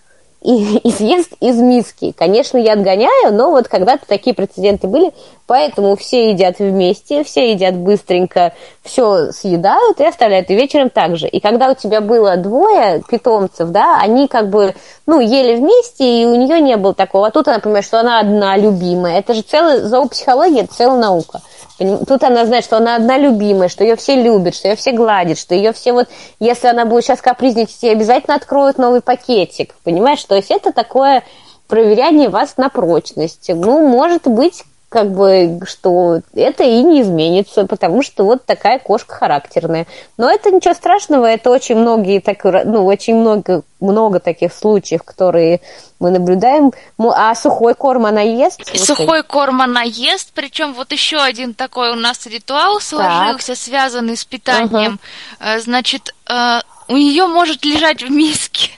E: и, и съест из миски. Конечно, я отгоняю, но вот когда-то такие прецеденты были, поэтому все едят вместе, все едят быстренько, все съедают и оставляют, и вечером также. И когда у тебя было двое питомцев, да, они как бы, ну, ели вместе, и у нее не было такого. А тут она понимает, что она одна любимая. Это же целая зоопсихология, это целая наука. Тут она знает, что она одна любимая, что ее все любят, что ее все гладят, что ее все вот... Если она будет сейчас капризничать, ей обязательно откроют новый пакетик. Понимаешь? То есть это такое проверяние вас на прочность. Ну, может быть, как бы, что это и не изменится, потому что вот такая кошка характерная. Но это ничего страшного, это очень многие, так, ну, очень много, много таких случаев, которые мы наблюдаем. А сухой корм она ест?
I: И сухой корм она ест, причем вот еще один такой у нас ритуал сложился, связанный с питанием. Э, Значит, э, у нее может лежать в миске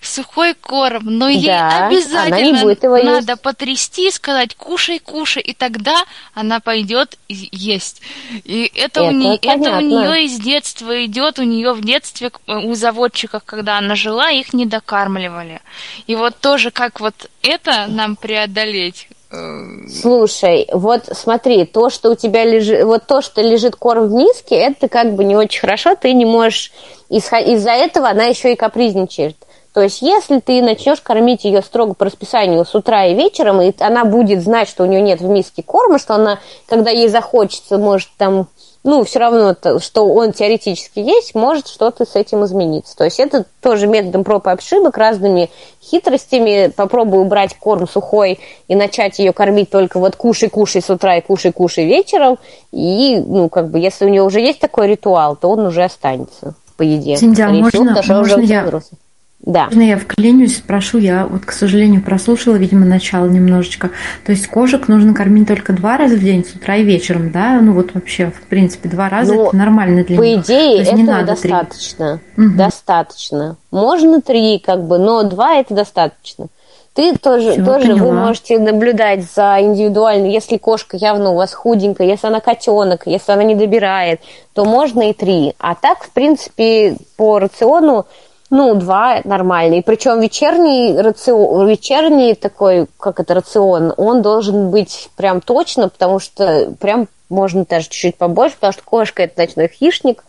I: сухой корм, но ей
E: Да,
I: обязательно
E: будет его
I: надо
E: есть.
I: потрясти, сказать кушай, кушай, и тогда она пойдет и- есть. И это, у,
E: Это
I: у нее из детства идет, у нее в детстве к- у заводчиков, когда она жила, их не докармливали. И вот тоже как вот это нам преодолеть. Э,
E: Слушай, вот смотри, то, что у тебя лежит, вот то, что лежит корм в миске, это как бы не очень хорошо, ты не можешь, из-за этого она еще и капризничает. То есть, если ты начнешь кормить ее строго по расписанию с утра и вечером, и она будет знать, что у нее нет в миске корма, что она, когда ей захочется, может там, ну, все равно, то, что он теоретически есть, может что-то с этим измениться. То есть, это тоже методом проб и ошибок, разными хитростями. Попробуй убрать корм сухой и начать ее кормить только вот кушай-кушай с утра и кушай-кушай вечером. И, ну, как бы, если у нее уже есть такой ритуал, то он уже останется по еде.
B: Синдя,
E: всего,
B: можно- можно я-
E: взрослый. Да.
B: Можно я вклинюсь, спрошу, я вот, к сожалению, прослушала, видимо, начало немножечко. То есть кошек нужно кормить только два раза в день, с утра и вечером, да? Ну вот вообще, в принципе, два раза
E: Ну,
B: это нормально для
E: По
B: них.
E: идее,
B: То есть не
E: этого
B: надо три.
E: достаточно.
B: Мгм.
E: Достаточно. Можно три, как бы, но два это достаточно. Ты тоже,
B: Всё,
E: тоже вы можете наблюдать за индивидуально, если кошка явно у вас худенькая, если она котенок, если она не добирает, то можно и три. А так, в принципе, по рациону, ну, два нормально. И причем вечерний рацион, вечерний такой, как это, рацион, он должен быть прям точно, потому что прям можно даже чуть-чуть побольше, потому что кошка это ночной хищник.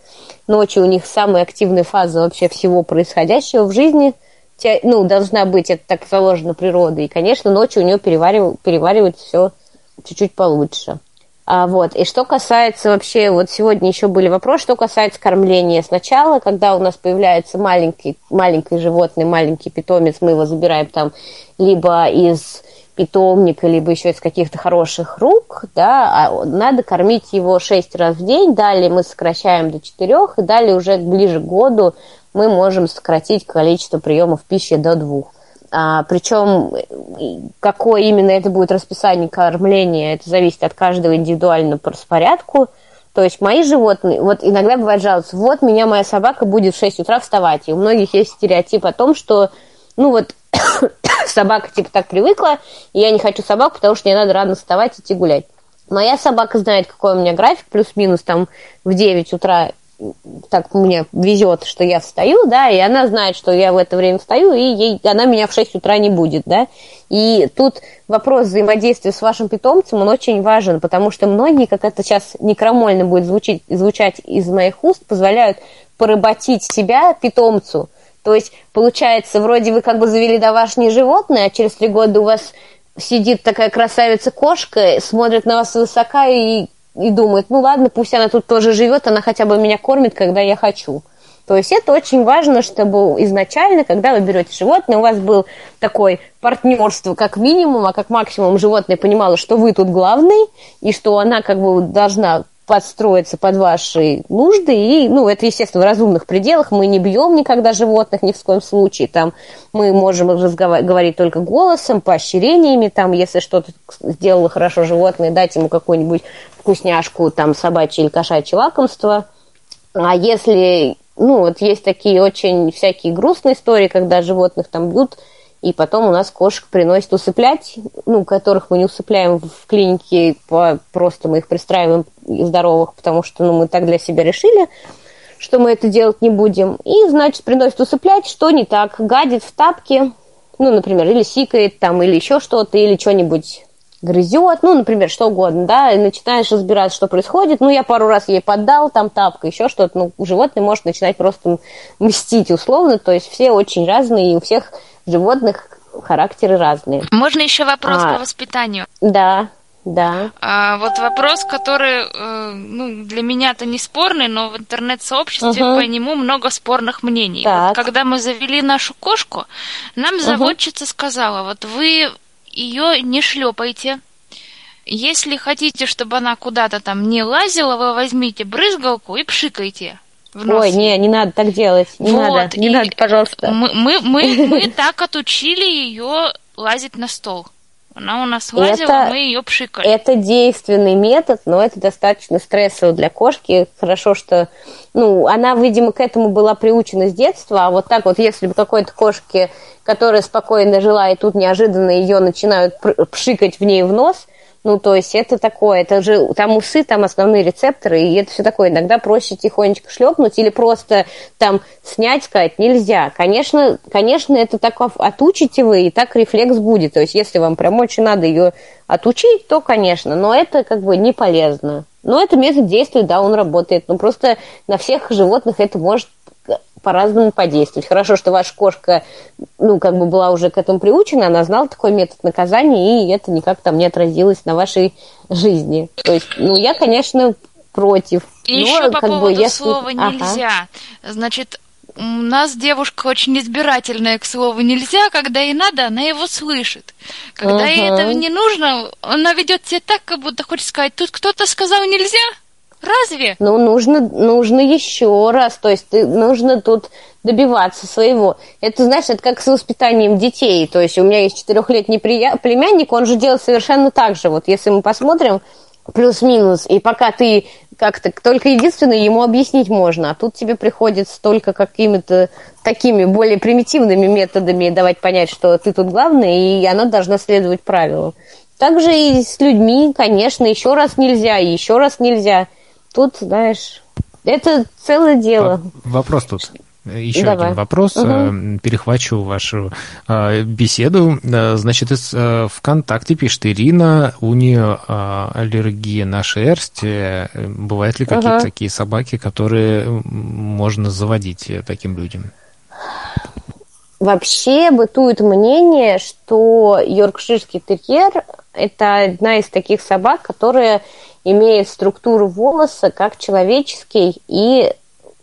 E: Ночью у них самая активная фаза вообще всего происходящего в жизни. Ну, должна быть, это так заложено природой. И, конечно, ночью у нее переварив... переваривает все чуть-чуть получше. А, вот. И что касается вообще, вот сегодня еще были вопросы, что касается кормления. Сначала, когда у нас появляется маленький, маленькое животное, маленький питомец, мы его забираем там либо из питомника, либо еще из каких-то хороших рук, да, а надо кормить его 6 раз в день, далее мы сокращаем до 4, и далее уже ближе к году мы можем сократить количество приемов пищи до двух. А, причем какое именно это будет расписание кормления, это зависит от каждого индивидуально по распорядку. То есть мои животные, вот иногда бывает жалуются, вот меня моя собака будет в 6 утра вставать. И у многих есть стереотип о том, что, ну вот, собака типа так привыкла, и я не хочу собаку, потому что мне надо рано вставать и идти гулять. Моя собака знает, какой у меня график, плюс-минус там в 9 утра так мне везет, что я встаю, да, и она знает, что я в это время встаю, и ей, она меня в 6 утра не будет, да. И тут вопрос взаимодействия с вашим питомцем, он очень важен, потому что многие, как это сейчас некромольно будет звучить, звучать из моих уст, позволяют поработить себя питомцу. То есть, получается, вроде вы как бы завели домашнее животное, а через три года у вас сидит такая красавица-кошка, смотрит на вас высока и и думает, ну ладно, пусть она тут тоже живет, она хотя бы меня кормит, когда я хочу. То есть это очень важно, чтобы изначально, когда вы берете животное, у вас был такой партнерство как минимум, а как максимум животное понимало, что вы тут главный, и что она как бы должна подстроиться под ваши нужды. И, ну, это, естественно, в разумных пределах. Мы не бьем никогда животных ни в коем случае. Там мы можем говорить только голосом, поощрениями. Там, если что-то сделало хорошо животное, дать ему какую-нибудь вкусняшку, там, собачье или кошачье лакомство. А если, ну, вот есть такие очень всякие грустные истории, когда животных там бьют, и потом у нас кошек приносят усыплять, ну, которых мы не усыпляем в клинике, просто мы их пристраиваем здоровых, потому что ну, мы так для себя решили, что мы это делать не будем. И, значит, приносят усыплять, что не так, гадит в тапки, ну, например, или сикает там, или еще что-то, или что-нибудь грызет, ну, например, что угодно, да, и начинаешь разбираться, что происходит. Ну, я пару раз ей поддал, там тапка, еще что-то. Ну, животное может начинать просто мстить условно, то есть все очень разные, и у всех животных характеры разные.
I: Можно еще вопрос а, по воспитанию?
E: Да, да.
I: А, вот вопрос, который э, ну, для меня-то не спорный, но в интернет-сообществе угу. по нему много спорных мнений. Вот, когда мы завели нашу кошку, нам угу. заводчица сказала, вот вы ее не шлепайте. Если хотите, чтобы она куда-то там не лазила, вы возьмите брызгалку и пшикайте.
E: Ой, не, не надо так делать. Не вот, надо, не надо, пожалуйста.
I: Мы, мы, мы, мы так отучили ее лазить на стол. Она у нас лазила, это, мы ее пшикали.
E: Это действенный метод, но это достаточно стрессово для кошки. Хорошо, что ну, она, видимо, к этому была приучена с детства, а вот так вот, если бы какой-то кошке, которая спокойно жила, и тут неожиданно ее начинают пшикать в ней в нос, ну, то есть это такое, это же там усы, там основные рецепторы, и это все такое. Иногда проще тихонечко шлепнуть или просто там снять, сказать нельзя. Конечно, конечно, это так отучите вы, и так рефлекс будет. То есть если вам прям очень надо ее отучить, то, конечно, но это как бы не полезно. Но это метод действия, да, он работает. Но просто на всех животных это может по-разному подействовать. Хорошо, что ваша кошка, ну, как бы была уже к этому приучена, она знала такой метод наказания, и это никак там не отразилось на вашей жизни. То есть, ну, я, конечно, против.
I: И но, еще по как поводу бы, если... слова «нельзя». Ага. Значит, у нас девушка очень избирательная к слову «нельзя», когда ей надо, она его слышит. Когда uh ей этого не нужно, она ведет себя так, как будто хочет сказать, тут кто-то сказал «нельзя», Разве?
E: Ну, нужно, нужно еще раз. То есть нужно тут добиваться своего. Это, знаешь, это как с воспитанием детей. То есть у меня есть четырехлетний племянник, он же делает совершенно так же. Вот если мы посмотрим плюс-минус, и пока ты как-то только единственное ему объяснить можно, а тут тебе приходится только какими-то такими более примитивными методами давать понять, что ты тут главный, и она должна следовать правилам. Также и с людьми, конечно, еще раз нельзя, еще раз нельзя – Тут, знаешь, это целое дело.
G: Вопрос тут. Еще Давай. один вопрос. Угу. Перехвачу вашу э, беседу. Э, значит, из ВКонтакте пишет Ирина, у нее аллергия на шерсть. Бывают ли какие-то угу. такие собаки, которые можно заводить таким людям?
E: Вообще бытует мнение, что йоркширский терьер – это одна из таких собак, которые имеет структуру волоса как человеческий, и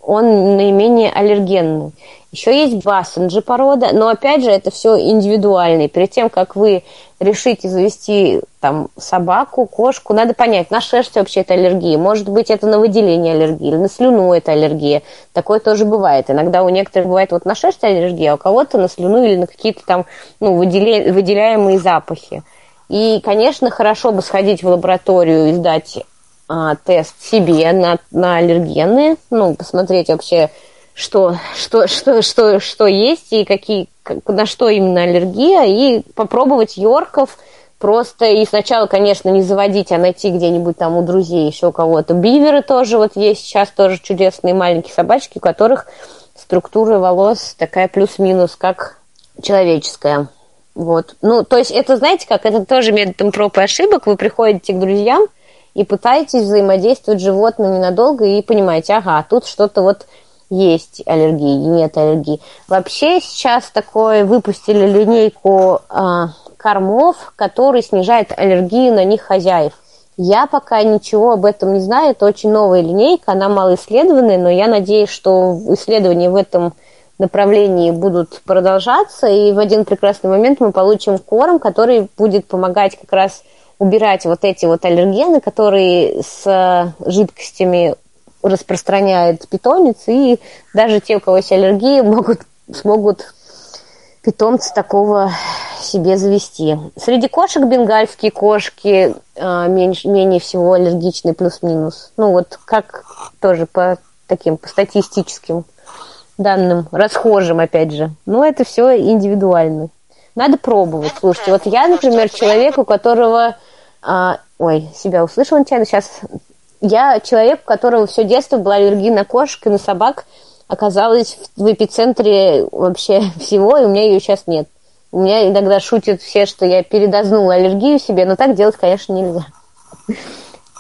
E: он наименее аллергенный. Еще есть бассенджи порода, но опять же это все индивидуально. И перед тем, как вы решите завести там собаку, кошку, надо понять, на шерсть вообще это аллергия. Может быть, это на выделение аллергии или на слюну это аллергия. Такое тоже бывает. Иногда у некоторых бывает вот на шерсть аллергия, а у кого-то на слюну или на какие-то там ну, выделя... выделяемые запахи. И, конечно, хорошо бы сходить в лабораторию и сдать а, тест себе на, на аллергены, ну, посмотреть вообще, что, что, что, что, что есть и какие, на что именно аллергия, и попробовать йорков просто. И сначала, конечно, не заводить, а найти где-нибудь там у друзей еще у кого-то. Биверы тоже вот есть сейчас тоже чудесные маленькие собачки, у которых структура волос такая плюс-минус, как человеческая. Вот. Ну, то есть это, знаете, как это тоже методом проб и ошибок. Вы приходите к друзьям и пытаетесь взаимодействовать с животными надолго и понимаете, ага, тут что-то вот есть аллергии, нет аллергии. Вообще сейчас такое выпустили линейку а, кормов, который снижает аллергию на них хозяев. Я пока ничего об этом не знаю, это очень новая линейка, она малоисследованная, но я надеюсь, что исследования в этом направлении будут продолжаться, и в один прекрасный момент мы получим корм, который будет помогать как раз убирать вот эти вот аллергены, которые с жидкостями распространяет питомец, и даже те, у кого есть аллергии, могут, смогут питомца такого себе завести. Среди кошек бенгальские кошки э, меньше, менее всего аллергичны плюс-минус. Ну вот как тоже по таким по статистическим данным, расхожим опять же. Но это все индивидуально. Надо пробовать. Слушайте, вот я, например, человек, у которого... А, ой, себя услышал нечаянно. Сейчас я человек, у которого все детство была аллергия на кошек и на собак, оказалась в эпицентре вообще всего, и у меня ее сейчас нет. У меня иногда шутят все, что я передознула аллергию себе, но так делать, конечно, нельзя.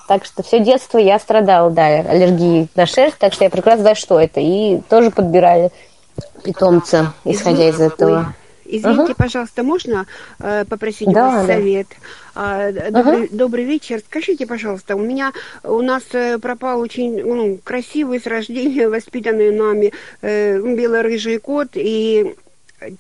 E: Так что все детство я страдала, да, аллергией на шерсть, так что я прекрасно знаю, что это. И тоже подбирали питомца, исходя из этого.
J: Извините, угу. пожалуйста, можно э, попросить да, у вас да. совет? А, добрый, угу. добрый вечер. Скажите, пожалуйста, у меня у нас э, пропал очень ну, красивый с рождения воспитанный нами э, бело-рыжий кот, и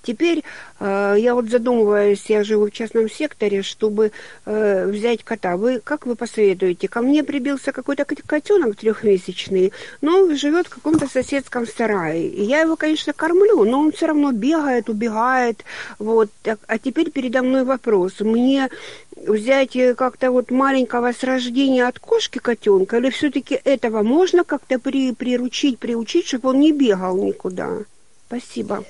J: Теперь э, я вот задумываюсь, я живу в частном секторе, чтобы э, взять кота. Вы как вы посоветуете? Ко мне прибился какой-то котенок трехмесячный, но живет в каком-то соседском сарае. Я его, конечно, кормлю, но он все равно бегает, убегает. Вот. А теперь передо мной вопрос. Мне взять э, как-то вот маленького с рождения от кошки котенка, или все-таки этого можно как-то при, приручить, приучить, чтобы он не бегал никуда? Спасибо.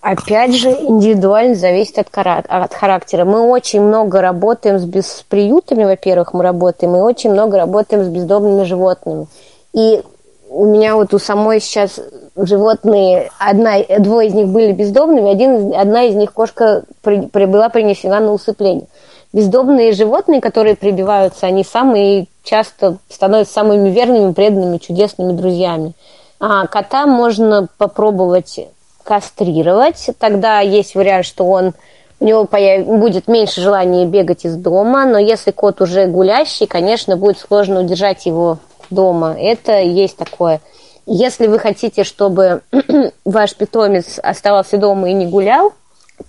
E: Опять же, индивидуально зависит от, от характера. Мы очень много работаем с, без, с приютами, во-первых, мы работаем, и очень много работаем с бездомными животными. И у меня вот у самой сейчас животные, одна, двое из них были бездомными, один, одна из них кошка при, при, была принесена на усыпление. Бездомные животные, которые прибиваются, они самые часто становятся самыми верными, преданными, чудесными друзьями. А кота можно попробовать кастрировать, тогда есть вариант, что он у него появ... будет меньше желания бегать из дома, но если кот уже гулящий, конечно, будет сложно удержать его дома. Это есть такое. Если вы хотите, чтобы ваш питомец оставался дома и не гулял,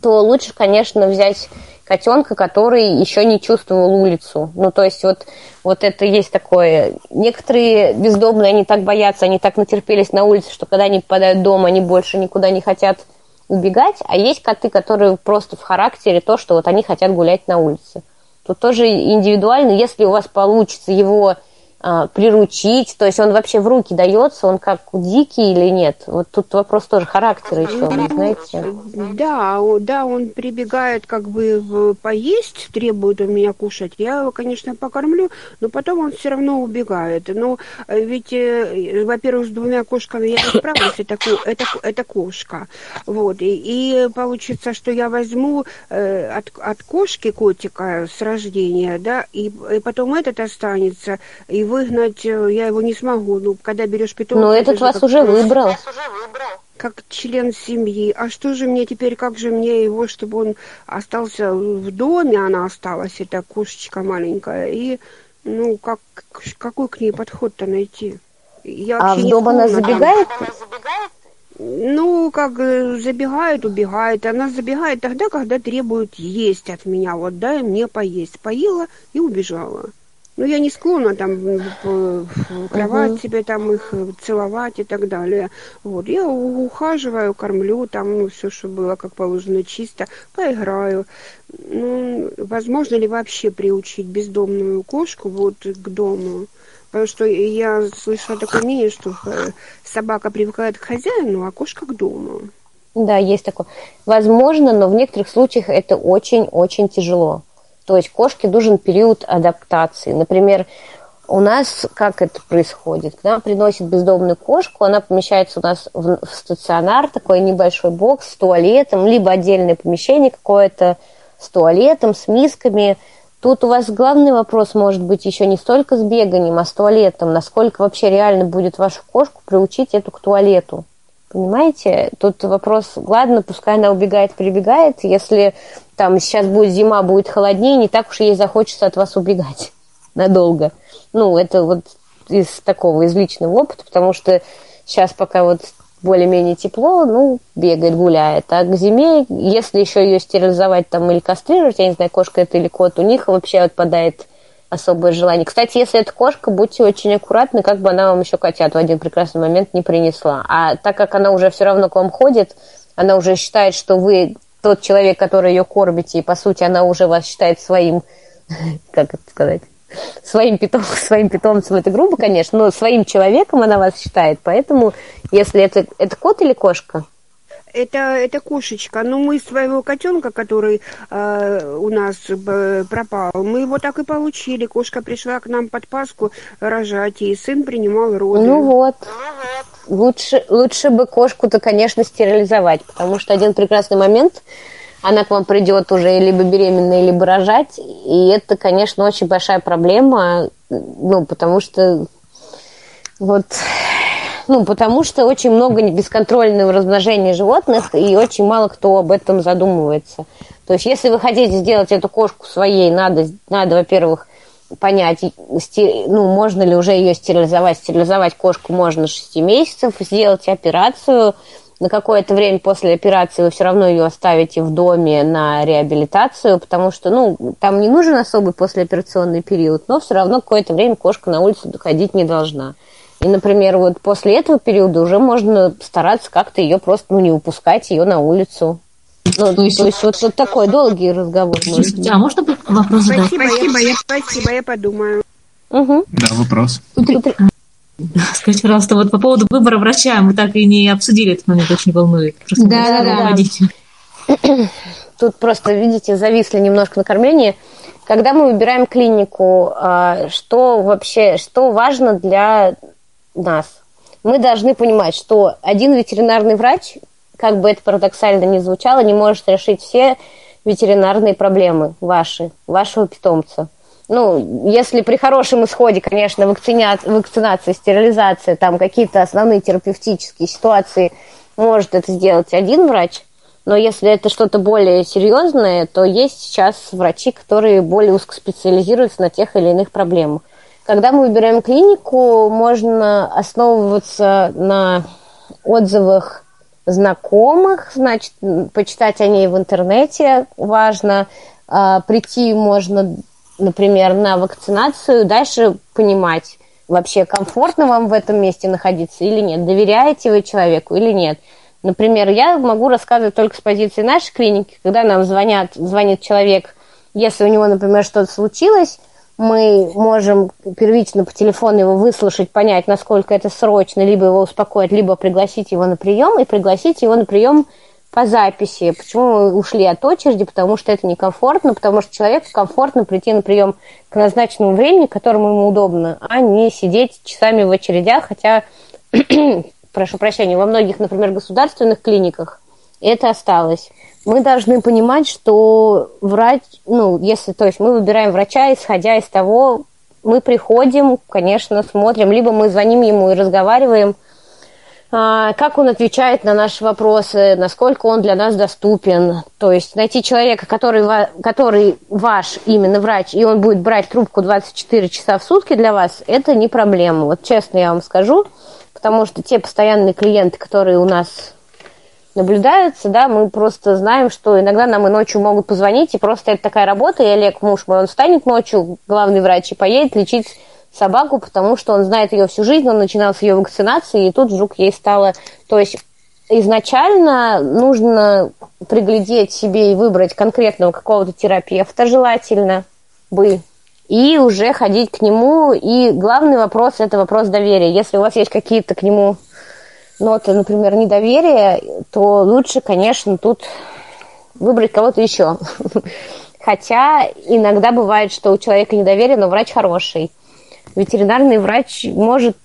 E: то лучше, конечно, взять котенка, который еще не чувствовал улицу. Ну, то есть вот, вот это есть такое. Некоторые бездомные, они так боятся, они так натерпелись на улице, что когда они попадают дома, они больше никуда не хотят убегать. А есть коты, которые просто в характере то, что вот они хотят гулять на улице. Тут тоже индивидуально, если у вас получится его приручить, то есть он вообще в руки дается, он как дикий или нет? Вот тут вопрос тоже характера еще, вы знаете.
J: Да, да, он прибегает как бы поесть, требует у меня кушать. Я его, конечно, покормлю, но потом он все равно убегает. Но э, ведь, э, во-первых, с двумя кошками я не справлюсь, это, это, это кошка. Вот, и, и получится, что я возьму э, от, от кошки котика с рождения, да, и, и потом этот останется, и выгнать э, я его не смогу. Ну, когда берешь питомца...
E: Но этот вас уже выбрал.
J: Как член семьи. А что же мне теперь, как же мне его, чтобы он остался в доме, она осталась, эта кошечка маленькая, и, ну, как, какой к ней подход-то найти?
E: Я а в дом она забегает?
J: Ну, как э, забегает, убегает. Она забегает тогда, когда требует есть от меня. Вот дай мне поесть. Поела и убежала. Ну, я не склонна там в кровать uh-huh. себе там их э, целовать и так далее. Вот, я ухаживаю, кормлю там, ну, все, что было как положено чисто, поиграю. Ну, возможно ли вообще приучить бездомную кошку вот к дому? Потому что я слышала такое мнение, что э, собака привыкает к хозяину, а кошка к дому.
E: Да, есть такое. Возможно, но в некоторых случаях это очень-очень тяжело. То есть кошке нужен период адаптации. Например, у нас как это происходит? К нам приносит бездомную кошку, она помещается у нас в, в стационар, такой небольшой бокс с туалетом, либо отдельное помещение какое-то с туалетом, с мисками – Тут у вас главный вопрос может быть еще не столько с беганием, а с туалетом. Насколько вообще реально будет вашу кошку приучить эту к туалету? Понимаете? Тут вопрос, ладно, пускай она убегает, прибегает. Если там сейчас будет зима, будет холоднее, не так уж ей захочется от вас убегать надолго. Ну, это вот из такого, из личного опыта, потому что сейчас пока вот более-менее тепло, ну, бегает, гуляет. А к зиме, если еще ее стерилизовать там или кастрировать, я не знаю, кошка это или кот, у них вообще отпадает особое желание. Кстати, если это кошка, будьте очень аккуратны, как бы она вам еще котят в один прекрасный момент не принесла. А так как она уже все равно к вам ходит, она уже считает, что вы тот человек, который ее кормите, и по сути она уже вас считает своим, как это сказать, своим, питом, своим питомцем, это грубо, конечно, но своим человеком она вас считает. Поэтому, если это, это кот или кошка?
J: Это, это кошечка. Но мы своего котенка, который э, у нас э, пропал, мы его так и получили. Кошка пришла к нам под Пасху рожать, и сын принимал роды.
E: Ну вот. Лучше, лучше бы кошку-то, конечно, стерилизовать, потому что один прекрасный момент она к вам придет уже либо беременная, либо рожать. И это, конечно, очень большая проблема, ну, потому что вот ну, потому что очень много бесконтрольного размножения животных, и очень мало кто об этом задумывается. То есть, если вы хотите сделать эту кошку своей, надо, надо во-первых, понять, ну, можно ли уже ее стерилизовать. Стерилизовать кошку можно 6 месяцев, сделать операцию – на какое-то время после операции вы все равно ее оставите в доме на реабилитацию, потому что, ну, там не нужен особый послеоперационный период, но все равно какое-то время кошка на улицу доходить не должна. И, например, вот после этого периода уже можно стараться как-то ее просто, ну, не выпускать ее на улицу. Ну, то есть, то есть вот, вот такой долгий разговор.
K: А можно вопрос задать?
J: Спасибо, спасибо, я, спасибо, я подумаю.
E: Угу.
L: Да, вопрос.
K: Скажите, пожалуйста, вот по поводу выбора врача мы так и не обсудили этот момент, очень волнует.
E: да, да, да. Тут просто, видите, зависли немножко на кормлении. Когда мы выбираем клинику, а, что вообще, что важно для нас? Мы должны понимать, что один ветеринарный врач, как бы это парадоксально ни звучало, не может решить все ветеринарные проблемы ваши, вашего питомца ну, если при хорошем исходе, конечно, вакцинация, вакцинация стерилизация, там какие-то основные терапевтические ситуации, может это сделать один врач, но если это что-то более серьезное, то есть сейчас врачи, которые более узкоспециализируются на тех или иных проблемах. Когда мы выбираем клинику, можно основываться на отзывах знакомых, значит, почитать о ней в интернете важно, а, прийти можно например, на вакцинацию, дальше понимать, вообще комфортно вам в этом месте находиться или нет, доверяете вы человеку или нет. Например, я могу рассказывать только с позиции нашей клиники, когда нам звонят, звонит человек, если у него, например, что-то случилось, мы можем первично по телефону его выслушать, понять, насколько это срочно, либо его успокоить, либо пригласить его на прием, и пригласить его на прием по записи. Почему мы ушли от очереди? Потому что это некомфортно, потому что человеку комфортно прийти на прием к назначенному времени, которому ему удобно, а не сидеть часами в очередях, хотя, прошу прощения, во многих, например, государственных клиниках это осталось. Мы должны понимать, что врач, ну, если, то есть мы выбираем врача, исходя из того, мы приходим, конечно, смотрим, либо мы звоним ему и разговариваем – а, как он отвечает на наши вопросы, насколько он для нас доступен. То есть найти человека, который, который ваш именно врач, и он будет брать трубку 24 часа в сутки для вас, это не проблема. Вот честно я вам скажу, потому что те постоянные клиенты, которые у нас наблюдаются, да, мы просто знаем, что иногда нам и ночью могут позвонить, и просто это такая работа, и Олег, муж мой, он встанет ночью, главный врач, и поедет лечить собаку, потому что он знает ее всю жизнь, он начинал с ее вакцинации, и тут вдруг ей стало... То есть изначально нужно приглядеть себе и выбрать конкретного какого-то терапевта желательно бы, и уже ходить к нему. И главный вопрос – это вопрос доверия. Если у вас есть какие-то к нему ноты, например, недоверия, то лучше, конечно, тут выбрать кого-то еще. Хотя иногда бывает, что у человека недоверие, но врач хороший. Ветеринарный врач может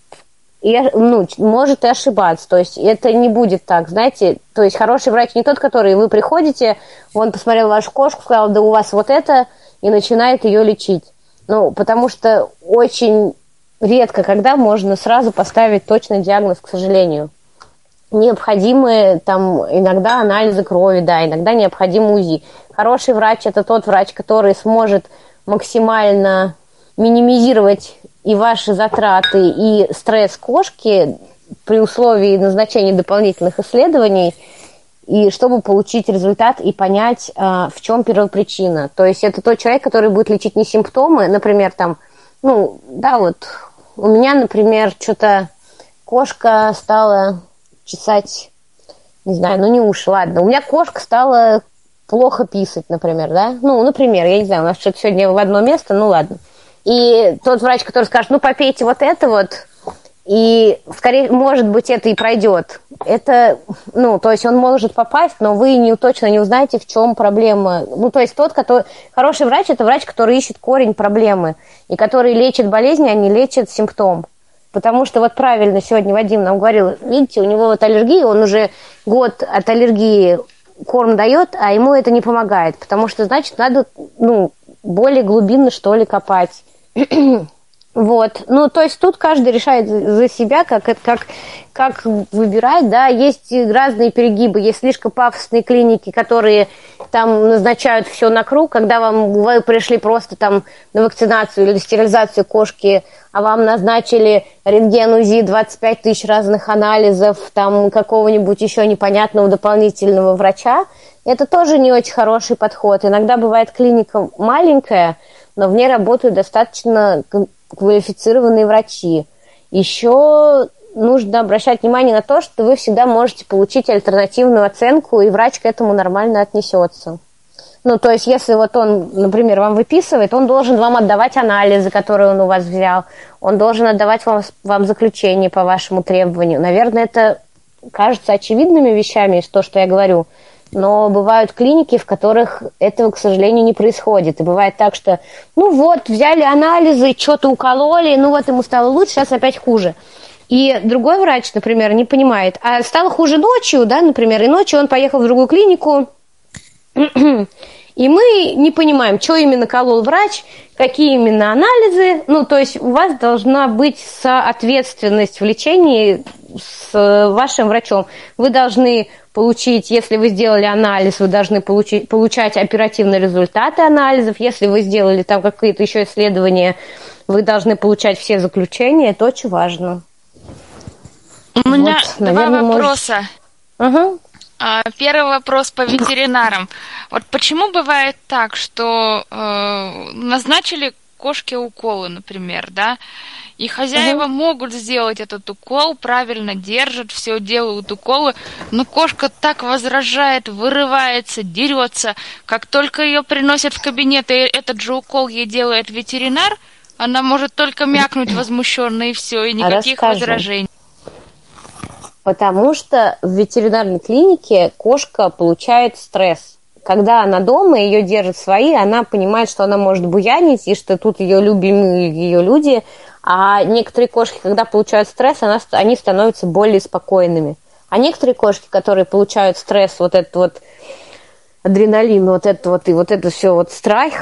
E: и, ну, может и ошибаться. То есть это не будет так, знаете. То есть хороший врач не тот, который вы приходите, он посмотрел вашу кошку, сказал, да у вас вот это, и начинает ее лечить. Ну, потому что очень редко, когда можно сразу поставить точный диагноз, к сожалению. Необходимы там иногда анализы крови, да, иногда необходим УЗИ. Хороший врач – это тот врач, который сможет максимально минимизировать и ваши затраты, и стресс кошки при условии назначения дополнительных исследований, и чтобы получить результат и понять, а, в чем первопричина. То есть это тот человек, который будет лечить не симптомы, например, там, ну, да, вот у меня, например, что-то кошка стала чесать, не знаю, ну не уши, ладно. У меня кошка стала плохо писать, например, да? Ну, например, я не знаю, у нас что-то сегодня в одно место, ну ладно. И тот врач, который скажет, ну, попейте вот это вот, и, скорее, может быть, это и пройдет. Это, ну, то есть он может попасть, но вы не, точно не узнаете, в чем проблема. Ну, то есть тот, который... Хороший врач – это врач, который ищет корень проблемы, и который лечит болезни, а не лечит симптом. Потому что вот правильно сегодня Вадим нам говорил, видите, у него вот аллергия, он уже год от аллергии корм дает, а ему это не помогает. Потому что, значит, надо, ну, более глубинно, что ли, копать. Вот, ну, то есть тут каждый решает за себя, как, как, как выбирать, да, есть разные перегибы, есть слишком пафосные клиники, которые там назначают все на круг, когда вам, вы пришли просто там на вакцинацию или стерилизацию кошки, а вам назначили рентген УЗИ, 25 тысяч разных анализов, там какого-нибудь еще непонятного дополнительного врача, это тоже не очень хороший подход. Иногда бывает клиника маленькая, но в ней работают достаточно квалифицированные врачи. Еще нужно обращать внимание на то, что вы всегда можете получить альтернативную оценку, и врач к этому нормально отнесется. Ну, то есть, если вот он, например, вам выписывает, он должен вам отдавать анализы, которые он у вас взял, он должен отдавать вам, вам заключение по вашему требованию. Наверное, это кажется очевидными вещами из того, что я говорю – но бывают клиники, в которых этого, к сожалению, не происходит. И бывает так, что, ну вот, взяли анализы, что-то укололи, ну вот ему стало лучше, сейчас опять хуже. И другой врач, например, не понимает, а стало хуже ночью, да, например, и ночью он поехал в другую клинику, и мы не понимаем, что именно колол врач, какие именно анализы. Ну, то есть у вас должна быть соответственность в лечении с вашим врачом. Вы должны получить, если вы сделали анализ, вы должны получить, получать оперативные результаты анализов. Если вы сделали там какие-то еще исследования, вы должны получать все заключения. Это очень важно.
I: У вот, меня наверное, два вопроса. Может... Угу. Первый вопрос по ветеринарам. Вот почему бывает так, что э, назначили кошке уколы, например, да, и хозяева угу. могут сделать этот укол, правильно держат, все делают уколы, но кошка так возражает, вырывается, дерется. Как только ее приносят в кабинет, и этот же укол ей делает ветеринар, она может только мякнуть возмущенно и все, и никаких Расскажу. возражений.
E: Потому что в ветеринарной клинике кошка получает стресс. Когда она дома, ее держат свои, она понимает, что она может буянить, и что тут ее любимые ее люди, а некоторые кошки, когда получают стресс, она, они становятся более спокойными. А некоторые кошки, которые получают стресс, вот этот вот адреналин, вот это вот и вот это все вот страх,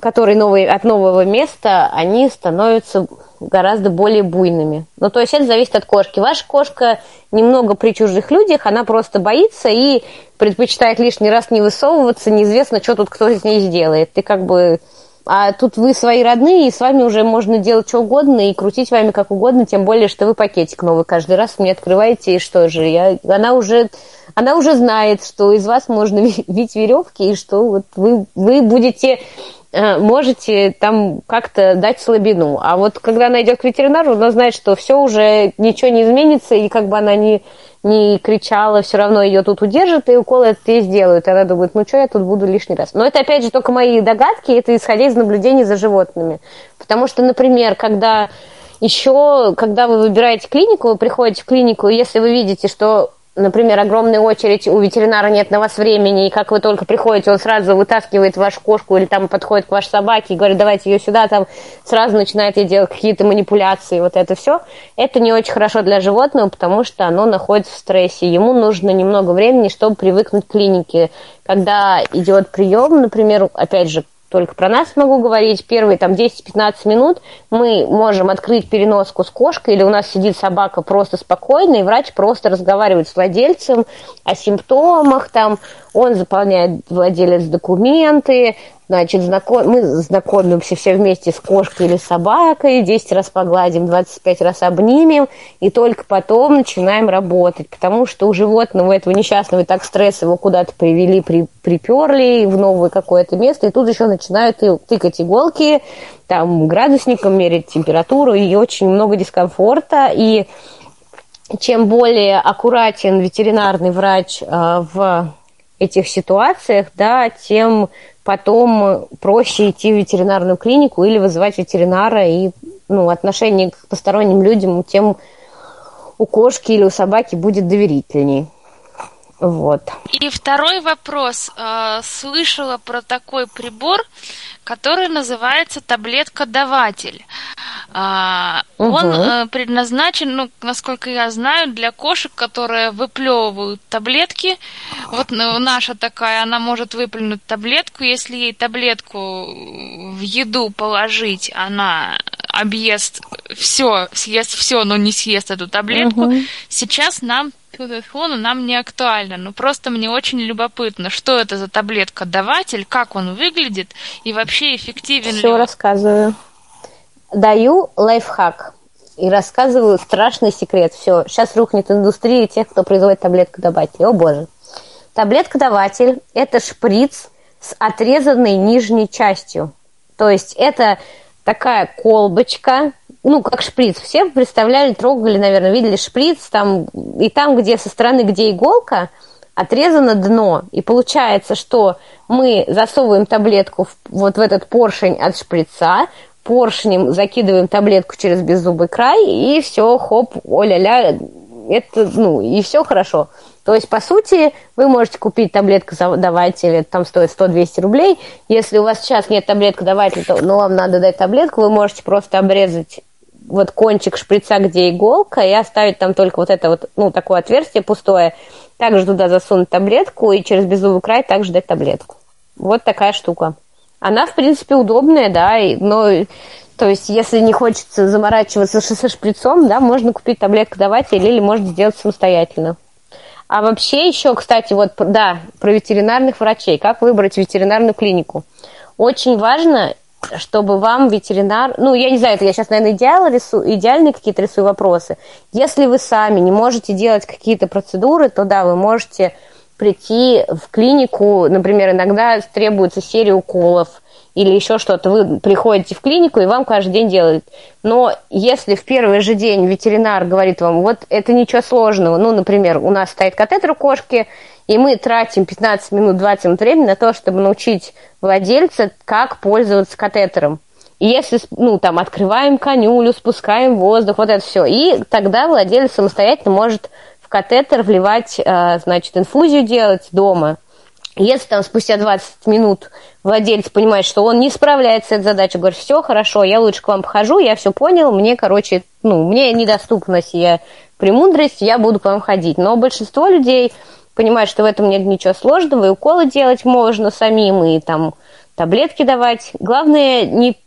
E: который новый, от нового места, они становятся гораздо более буйными. Ну, то есть это зависит от кошки. Ваша кошка немного при чужих людях, она просто боится и предпочитает лишний раз не высовываться, неизвестно, что тут кто из ней сделает. И как бы А тут вы свои родные, и с вами уже можно делать что угодно и крутить вами как угодно, тем более, что вы пакетик новый каждый раз мне открываете, и что же, я, она уже она уже знает, что из вас можно вить веревки, и что вот вы, вы будете можете там как-то дать слабину. А вот когда она идет к ветеринару, она знает, что все уже ничего не изменится, и как бы она не, не кричала, все равно ее тут удержат, и укол это ей сделают. И она думает, ну что я тут буду лишний раз. Но это опять же только мои догадки, это исходя из наблюдений за животными. Потому что, например, когда еще, когда вы выбираете клинику, вы приходите в клинику, и если вы видите, что например, огромная очередь, у ветеринара нет на вас времени, и как вы только приходите, он сразу вытаскивает вашу кошку или там подходит к вашей собаке и говорит, давайте ее сюда, там сразу начинает ей делать какие-то манипуляции, вот это все, это не очень хорошо для животного, потому что оно находится в стрессе. Ему нужно немного времени, чтобы привыкнуть к клинике. Когда идет прием, например, опять же, только про нас могу говорить, первые там 10-15 минут мы можем открыть переноску с кошкой, или у нас сидит собака просто спокойно, и врач просто разговаривает с владельцем о симптомах, там, он заполняет владелец документы, Значит, знаком... мы знакомимся все вместе с кошкой или собакой, 10 раз погладим, 25 раз обнимем, и только потом начинаем работать, потому что у животного этого несчастного и так стресс его куда-то привели, при... приперли в новое какое-то место, и тут еще начинают тыкать иголки, там градусником мерить температуру, и очень много дискомфорта, и чем более аккуратен ветеринарный врач э, в этих ситуациях, да, тем потом проще идти в ветеринарную клинику или вызывать ветеринара, и ну, отношение к посторонним людям тем у кошки или у собаки будет доверительней. Вот.
I: И второй вопрос. А, слышала про такой прибор, который называется таблетка-даватель. Угу. Он э, предназначен, ну, насколько я знаю, для кошек, которые выплевывают таблетки. Вот ну, наша такая, она может выплюнуть таблетку. Если ей таблетку в еду положить, она объест все, съест все, но не съест эту таблетку. Угу. Сейчас нам телефону нам не актуально, но просто мне очень любопытно, что это за таблетка-даватель, как он выглядит и вообще эффективен
E: Все
I: ли он.
E: рассказываю. Даю лайфхак и рассказываю страшный секрет. Все, сейчас рухнет индустрия тех, кто производит таблетку-даватель. О боже. Таблетка-даватель – это шприц с отрезанной нижней частью. То есть это такая колбочка, ну, как шприц. Все представляли, трогали, наверное, видели шприц, там, и там, где со стороны, где иголка, отрезано дно. И получается, что мы засовываем таблетку в, вот в этот поршень от шприца, поршнем закидываем таблетку через беззубый край, и все, хоп, о-ля-ля, это, ну, и все хорошо. То есть, по сути, вы можете купить таблетку давайте, там стоит 100-200 рублей. Если у вас сейчас нет таблетки давайте, то, но вам надо дать таблетку, вы можете просто обрезать вот кончик шприца, где иголка, и оставить там только вот это вот, ну, такое отверстие пустое. Также туда засунуть таблетку и через беззубый край также дать таблетку. Вот такая штука. Она, в принципе, удобная, да, но то есть, если не хочется заморачиваться со шприцом, да, можно купить таблетку даватель или можно сделать самостоятельно. А вообще еще, кстати, вот, да, про ветеринарных врачей. Как выбрать ветеринарную клинику? Очень важно чтобы вам ветеринар, ну, я не знаю, это я сейчас, наверное, идеал рисую, идеальные какие-то рисую вопросы. Если вы сами не можете делать какие-то процедуры, то да, вы можете прийти в клинику, например, иногда требуется серия уколов или еще что-то. Вы приходите в клинику, и вам каждый день делают. Но если в первый же день ветеринар говорит вам, вот это ничего сложного, ну, например, у нас стоит катетер у кошки, и мы тратим 15 минут, 20 минут времени на то, чтобы научить владельца, как пользоваться катетером. И если, ну, там, открываем конюлю, спускаем воздух, вот это все. И тогда владелец самостоятельно может в катетер вливать, э, значит, инфузию делать дома. Если там спустя 20 минут владелец понимает, что он не справляется с этой задачей, говорит, все хорошо, я лучше к вам похожу, я все понял, мне, короче, ну, мне недоступна сия премудрость, я буду к вам ходить. Но большинство людей понимают, что в этом нет ничего сложного, и уколы делать можно самим, и там таблетки давать. Главное не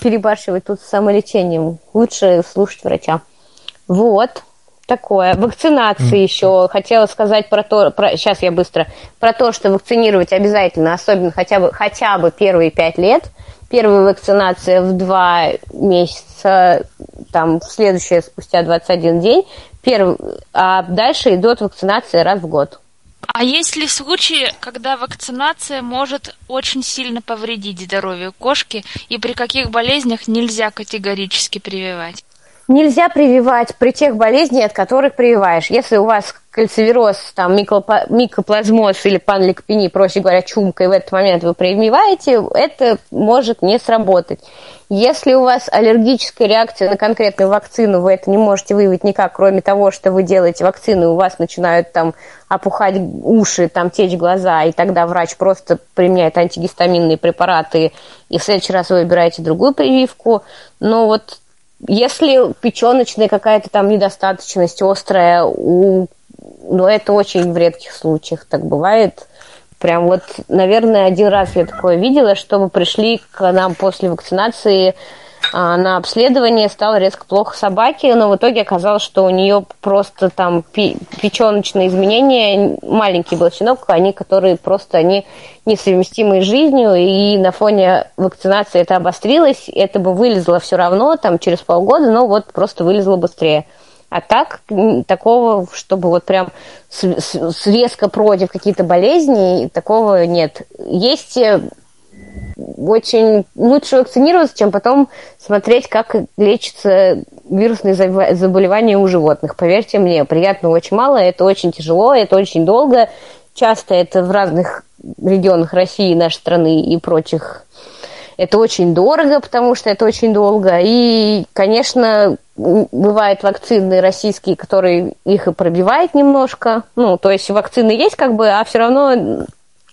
E: перебарщивать тут с самолечением. Лучше слушать врача. Вот. такое. Вакцинации mm. еще. Хотела сказать про то, про, сейчас я быстро, про то, что вакцинировать обязательно, особенно хотя бы, хотя бы первые пять лет. Первая вакцинация в два месяца, там, следующая спустя 21 день. Первый, а дальше идет вакцинация раз в год.
I: А есть ли случаи, когда вакцинация может очень сильно повредить здоровью кошки, и при каких болезнях нельзя категорически прививать?
E: Нельзя прививать при тех болезнях, от которых прививаешь. Если у вас кальцивероз, там, микоплазмоз или панликопения, проще говоря, чумка, и в этот момент вы прививаете, это может не сработать. Если у вас аллергическая реакция на конкретную вакцину, вы это не можете выявить никак, кроме того, что вы делаете вакцину, у вас начинают там опухать уши, там течь глаза, и тогда врач просто применяет антигистаминные препараты, и в следующий раз вы выбираете другую прививку. Но вот если печеночная какая-то там недостаточность острая, у... но это очень в редких случаях так бывает. Прям вот, наверное, один раз я такое видела, чтобы пришли к нам после вакцинации а, на обследование, стало резко плохо собаке, но в итоге оказалось, что у нее просто там печеночные изменения, маленький был щенок, они, которые просто, они несовместимы с жизнью, и на фоне вакцинации это обострилось, это бы вылезло все равно, там, через полгода, но вот просто вылезло быстрее. А так, такого, чтобы вот прям резко против какие-то болезни, такого нет. Есть э, очень лучше вакцинироваться, чем потом смотреть, как лечатся вирусные заболевания у животных. Поверьте мне, приятного очень мало, это очень тяжело, это очень долго. Часто это в разных регионах России, нашей страны и прочих. Это очень дорого, потому что это очень долго. И, конечно, бывают вакцины российские, которые их и пробивают немножко. Ну, то есть вакцины есть как бы, а все равно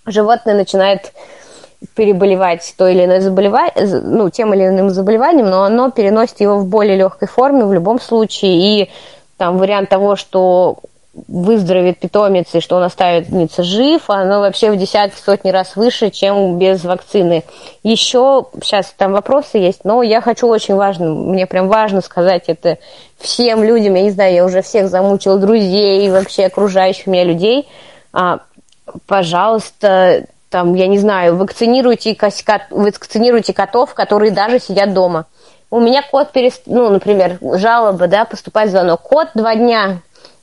E: животное начинает переболевать то или иное заболевание, ну, тем или иным заболеванием, но оно переносит его в более легкой форме в любом случае. И там вариант того, что выздоровеет питомец и что он останется жив, оно вообще в десятки, сотни раз выше, чем без вакцины. Еще сейчас там вопросы есть, но я хочу очень важно, мне прям важно сказать это всем людям, я не знаю, я уже всех замучила, друзей, вообще окружающих меня людей, а, пожалуйста, там, я не знаю, вакцинируйте, вакцинируйте котов, которые даже сидят дома. У меня кот перест... ну, например, жалоба, да, поступает звонок. Кот два дня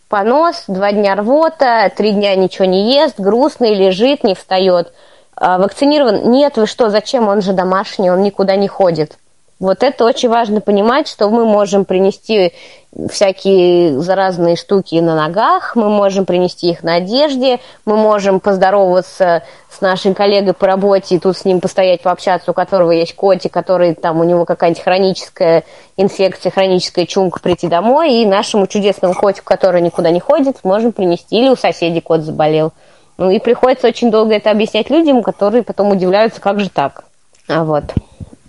E: понос, два дня рвота, три дня ничего не ест, грустный, лежит, не встает. А, вакцинирован? Нет, вы что, зачем? Он же домашний, он никуда не ходит. Вот это очень важно понимать, что мы можем принести всякие заразные штуки на ногах, мы можем принести их на одежде, мы можем поздороваться с нашим коллегой по работе и тут с ним постоять, пообщаться, у которого есть котик, который там у него какая-нибудь хроническая инфекция, хроническая чумка, прийти домой, и нашему чудесному котику, который никуда не ходит, можем принести, или у соседей кот заболел. Ну и приходится очень долго это объяснять людям, которые потом удивляются, как же так. А вот.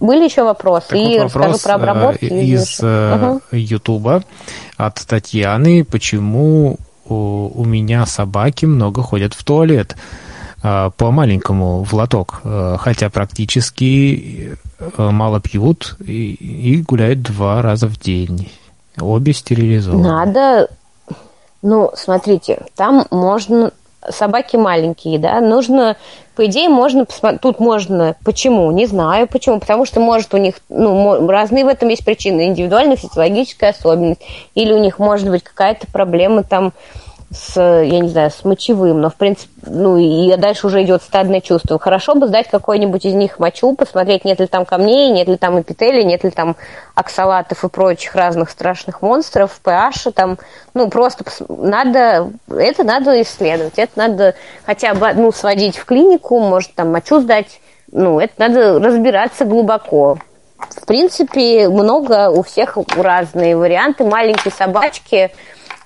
E: Были еще вопросы? Так и
G: вот вопрос про. Э, из угу. Ютуба от Татьяны. Почему у, у меня собаки много ходят в туалет? По маленькому в лоток, хотя практически мало пьют и, и гуляют два раза в день. Обе стерилизованы.
E: Надо, ну, смотрите, там можно собаки маленькие, да, нужно, по идее, можно посмотреть, тут можно, почему, не знаю почему, потому что, может, у них, ну, разные в этом есть причины, индивидуальная физиологическая особенность, или у них может быть какая-то проблема там с, я не знаю, с мочевым, но в принципе, ну и дальше уже идет стадное чувство. Хорошо бы сдать какой-нибудь из них мочу, посмотреть, нет ли там камней, нет ли там эпителия, нет ли там оксалатов и прочих разных страшных монстров, pH, там, ну просто надо, это надо исследовать, это надо хотя бы одну сводить в клинику, может там мочу сдать, ну это надо разбираться глубоко. В принципе, много у всех разные варианты. Маленькие собачки,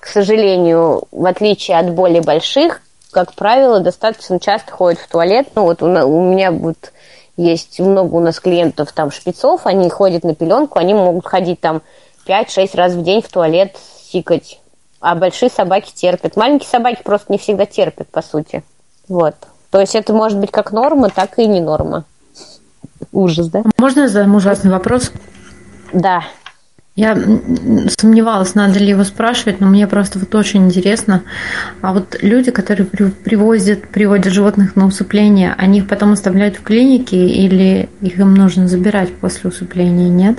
E: к сожалению, в отличие от более больших, как правило, достаточно часто ходят в туалет. Ну, вот у, у меня вот есть много у нас клиентов там шпицов, они ходят на пеленку, они могут ходить там 5-6 раз в день в туалет, сикать. А большие собаки терпят. Маленькие собаки просто не всегда терпят, по сути. Вот. То есть это может быть как норма, так и не норма. Ужас, да?
B: Можно задам ужасный вопрос?
E: Да.
B: Я сомневалась, надо ли его спрашивать, но мне просто вот очень интересно. А вот люди, которые привозят, приводят животных на усыпление, они их потом оставляют в клинике или их им нужно забирать после усыпления, нет?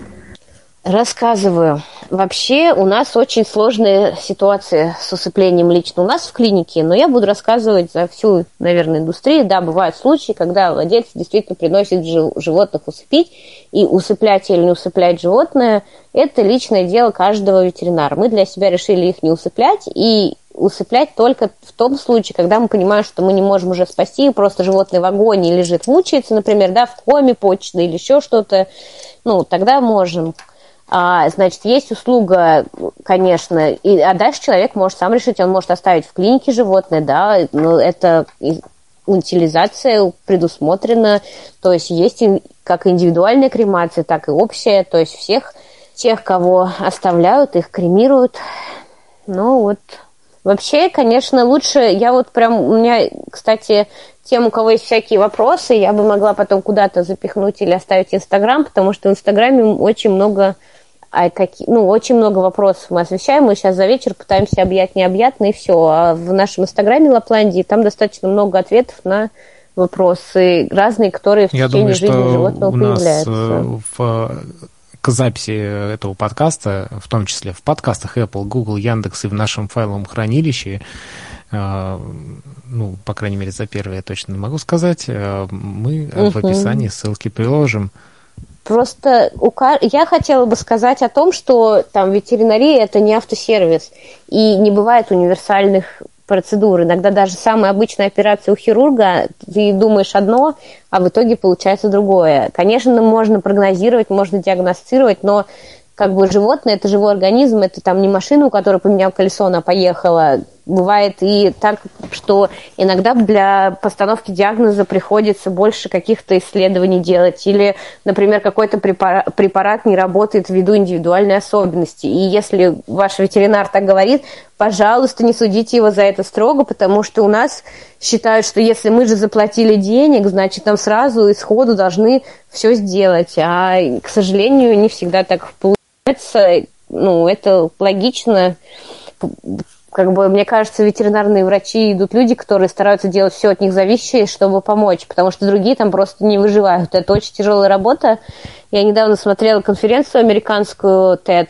E: Рассказываю. Вообще у нас очень сложная ситуация с усыплением лично у нас в клинике, но я буду рассказывать за всю, наверное, индустрию. Да, бывают случаи, когда владельцы действительно приносят животных усыпить, и усыплять или не усыплять животное – это личное дело каждого ветеринара. Мы для себя решили их не усыплять, и усыплять только в том случае, когда мы понимаем, что мы не можем уже спасти, просто животное в агонии лежит, мучается, например, да, в коме почечной или еще что-то, ну, тогда можем. А, значит, есть услуга, конечно, и, а дальше человек может сам решить, он может оставить в клинике животное, да, но это утилизация предусмотрена, то есть есть как индивидуальная кремация, так и общая, то есть всех тех, кого оставляют, их кремируют. Ну вот, вообще, конечно, лучше, я вот прям, у меня, кстати, тем, у кого есть всякие вопросы, я бы могла потом куда-то запихнуть или оставить Инстаграм, потому что в Инстаграме очень много а какие, ну, очень много вопросов мы освещаем. Мы сейчас за вечер пытаемся объять необъятно, и все. А в нашем инстаграме Лапландии там достаточно много ответов на вопросы разные, которые в
G: Я
E: течение
G: думаю,
E: жизни животного
G: у нас
E: появляются.
G: э, в к записи этого подкаста, в том числе в подкастах Apple, Google, Яндекс и в нашем файловом хранилище, э, ну, по крайней мере, за первое я точно не могу сказать, э, мы в
E: Мгм.
G: описании ссылки приложим.
E: Просто у ка- я хотела бы сказать о том, что там ветеринария это не автосервис, и не бывает универсальных процедур. Иногда даже самая обычная операция у хирурга, ты думаешь одно, а в итоге получается другое. Конечно, можно прогнозировать, можно диагностировать, но как бы животное это живой организм, это там не машина, у которой поменял колесо, она поехала. Бывает и так, что иногда для постановки диагноза приходится больше каких-то исследований делать. Или, например, какой-то препара- препарат не работает ввиду индивидуальной особенности. И если ваш ветеринар так говорит, пожалуйста, не судите его за это строго, потому что у нас считают, что если мы же заплатили денег, значит, нам сразу и сходу должны все сделать. А, к сожалению, не всегда так получается. Ну, это логично как бы, мне кажется, ветеринарные врачи идут люди, которые стараются делать все от них зависящее, чтобы помочь, потому что другие там просто не выживают. Это очень тяжелая работа. Я недавно смотрела конференцию американскую TED,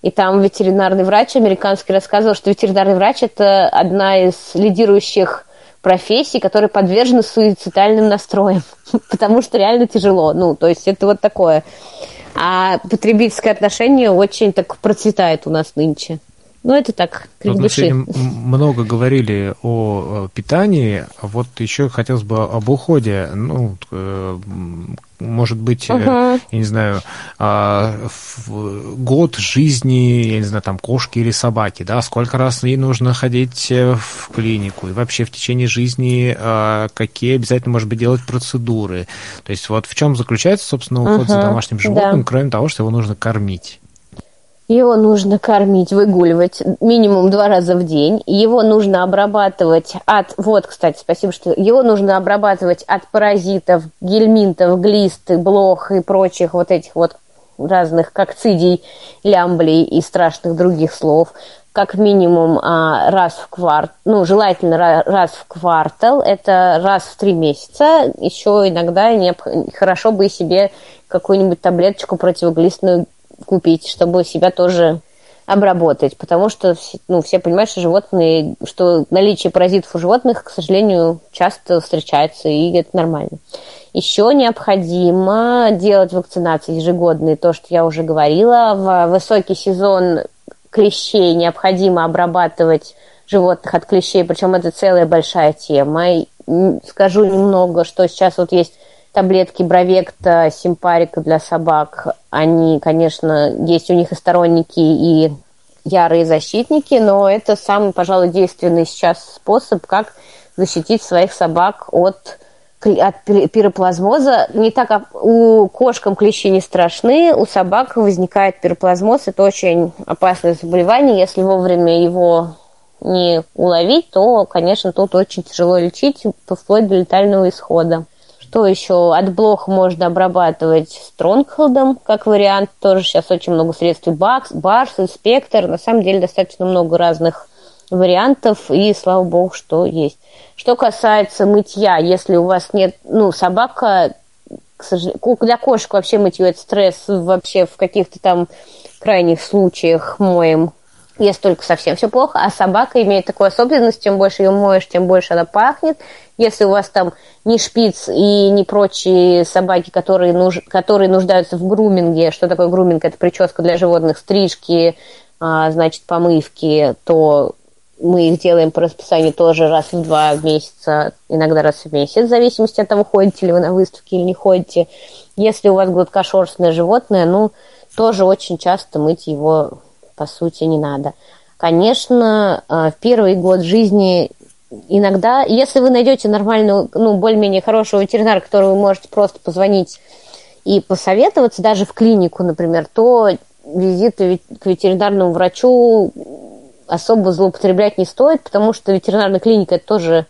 E: и там ветеринарный врач американский рассказывал, что ветеринарный врач – это одна из лидирующих профессий, которые подвержены суицидальным настроям, потому что реально тяжело. Ну, то есть это вот такое. А потребительское отношение очень так процветает у нас нынче. Ну, это так, крик
G: Вот мы
E: души.
G: сегодня м- много говорили о питании, а вот еще хотелось бы об уходе. Ну, э, может быть,
E: Ага.
G: я не знаю, а, год жизни, я не знаю, там, кошки или собаки, да, сколько раз ей нужно ходить э, в клинику, и вообще в течение жизни а, какие обязательно, может быть, делать процедуры. То есть вот в чем заключается, собственно, уход за
E: Ага,
G: домашним
E: да.
G: животным, кроме того, что его нужно кормить.
E: Его нужно кормить, выгуливать минимум два раза в день. Его нужно обрабатывать от... Вот, кстати, спасибо, что... Его нужно обрабатывать от паразитов, гельминтов, глисты, блох и прочих вот этих вот разных кокцидий, лямблей и страшных других слов. Как минимум а, раз в квартал, ну, желательно ра- раз в квартал, это раз в три месяца. Еще иногда необх- хорошо бы себе какую-нибудь таблеточку противоглистную купить, чтобы себя тоже обработать, потому что ну, все понимают, что животные, что наличие паразитов у животных, к сожалению, часто встречается, и это нормально. Еще необходимо делать вакцинации ежегодные, то, что я уже говорила. В высокий сезон клещей необходимо обрабатывать животных от клещей, причем это целая большая тема. Скажу немного, что сейчас вот есть таблетки Бровекта, Симпарика для собак. Они, конечно, есть у них и сторонники, и ярые защитники, но это самый, пожалуй, действенный сейчас способ, как защитить своих собак от от пи- пироплазмоза. Не так, как у кошкам клещи не страшны, у собак возникает пироплазмоз. Это очень опасное заболевание. Если вовремя его не уловить, то, конечно, тут очень тяжело лечить, вплоть до летального исхода. Что еще? От блох можно обрабатывать стронгхолдом, как вариант. Тоже сейчас очень много средств. Бакс, барс, инспектор. На самом деле достаточно много разных вариантов. И слава богу, что есть. Что касается мытья, если у вас нет, ну, собака, к сожалению, для кошек вообще мытье это стресс вообще в каких-то там крайних случаях моем если только совсем все плохо, а собака имеет такую особенность, чем больше ее моешь, тем больше она пахнет. Если у вас там не шпиц и не прочие собаки, которые, нуж... которые нуждаются в груминге, что такое груминг? Это прическа для животных, стрижки, а, значит, помывки, то мы их делаем по расписанию тоже раз в два месяца, иногда раз в месяц, в зависимости от того, ходите ли вы на выставки или не ходите. Если у вас гладкошерстное животное, ну, тоже очень часто мыть его по сути, не надо. Конечно, э, в первый год жизни иногда, если вы найдете нормальную, ну, более-менее хорошего ветеринара, которого вы можете просто позвонить и посоветоваться, даже в клинику, например, то визиты к ветеринарному врачу особо злоупотреблять не стоит, потому что ветеринарная клиника это тоже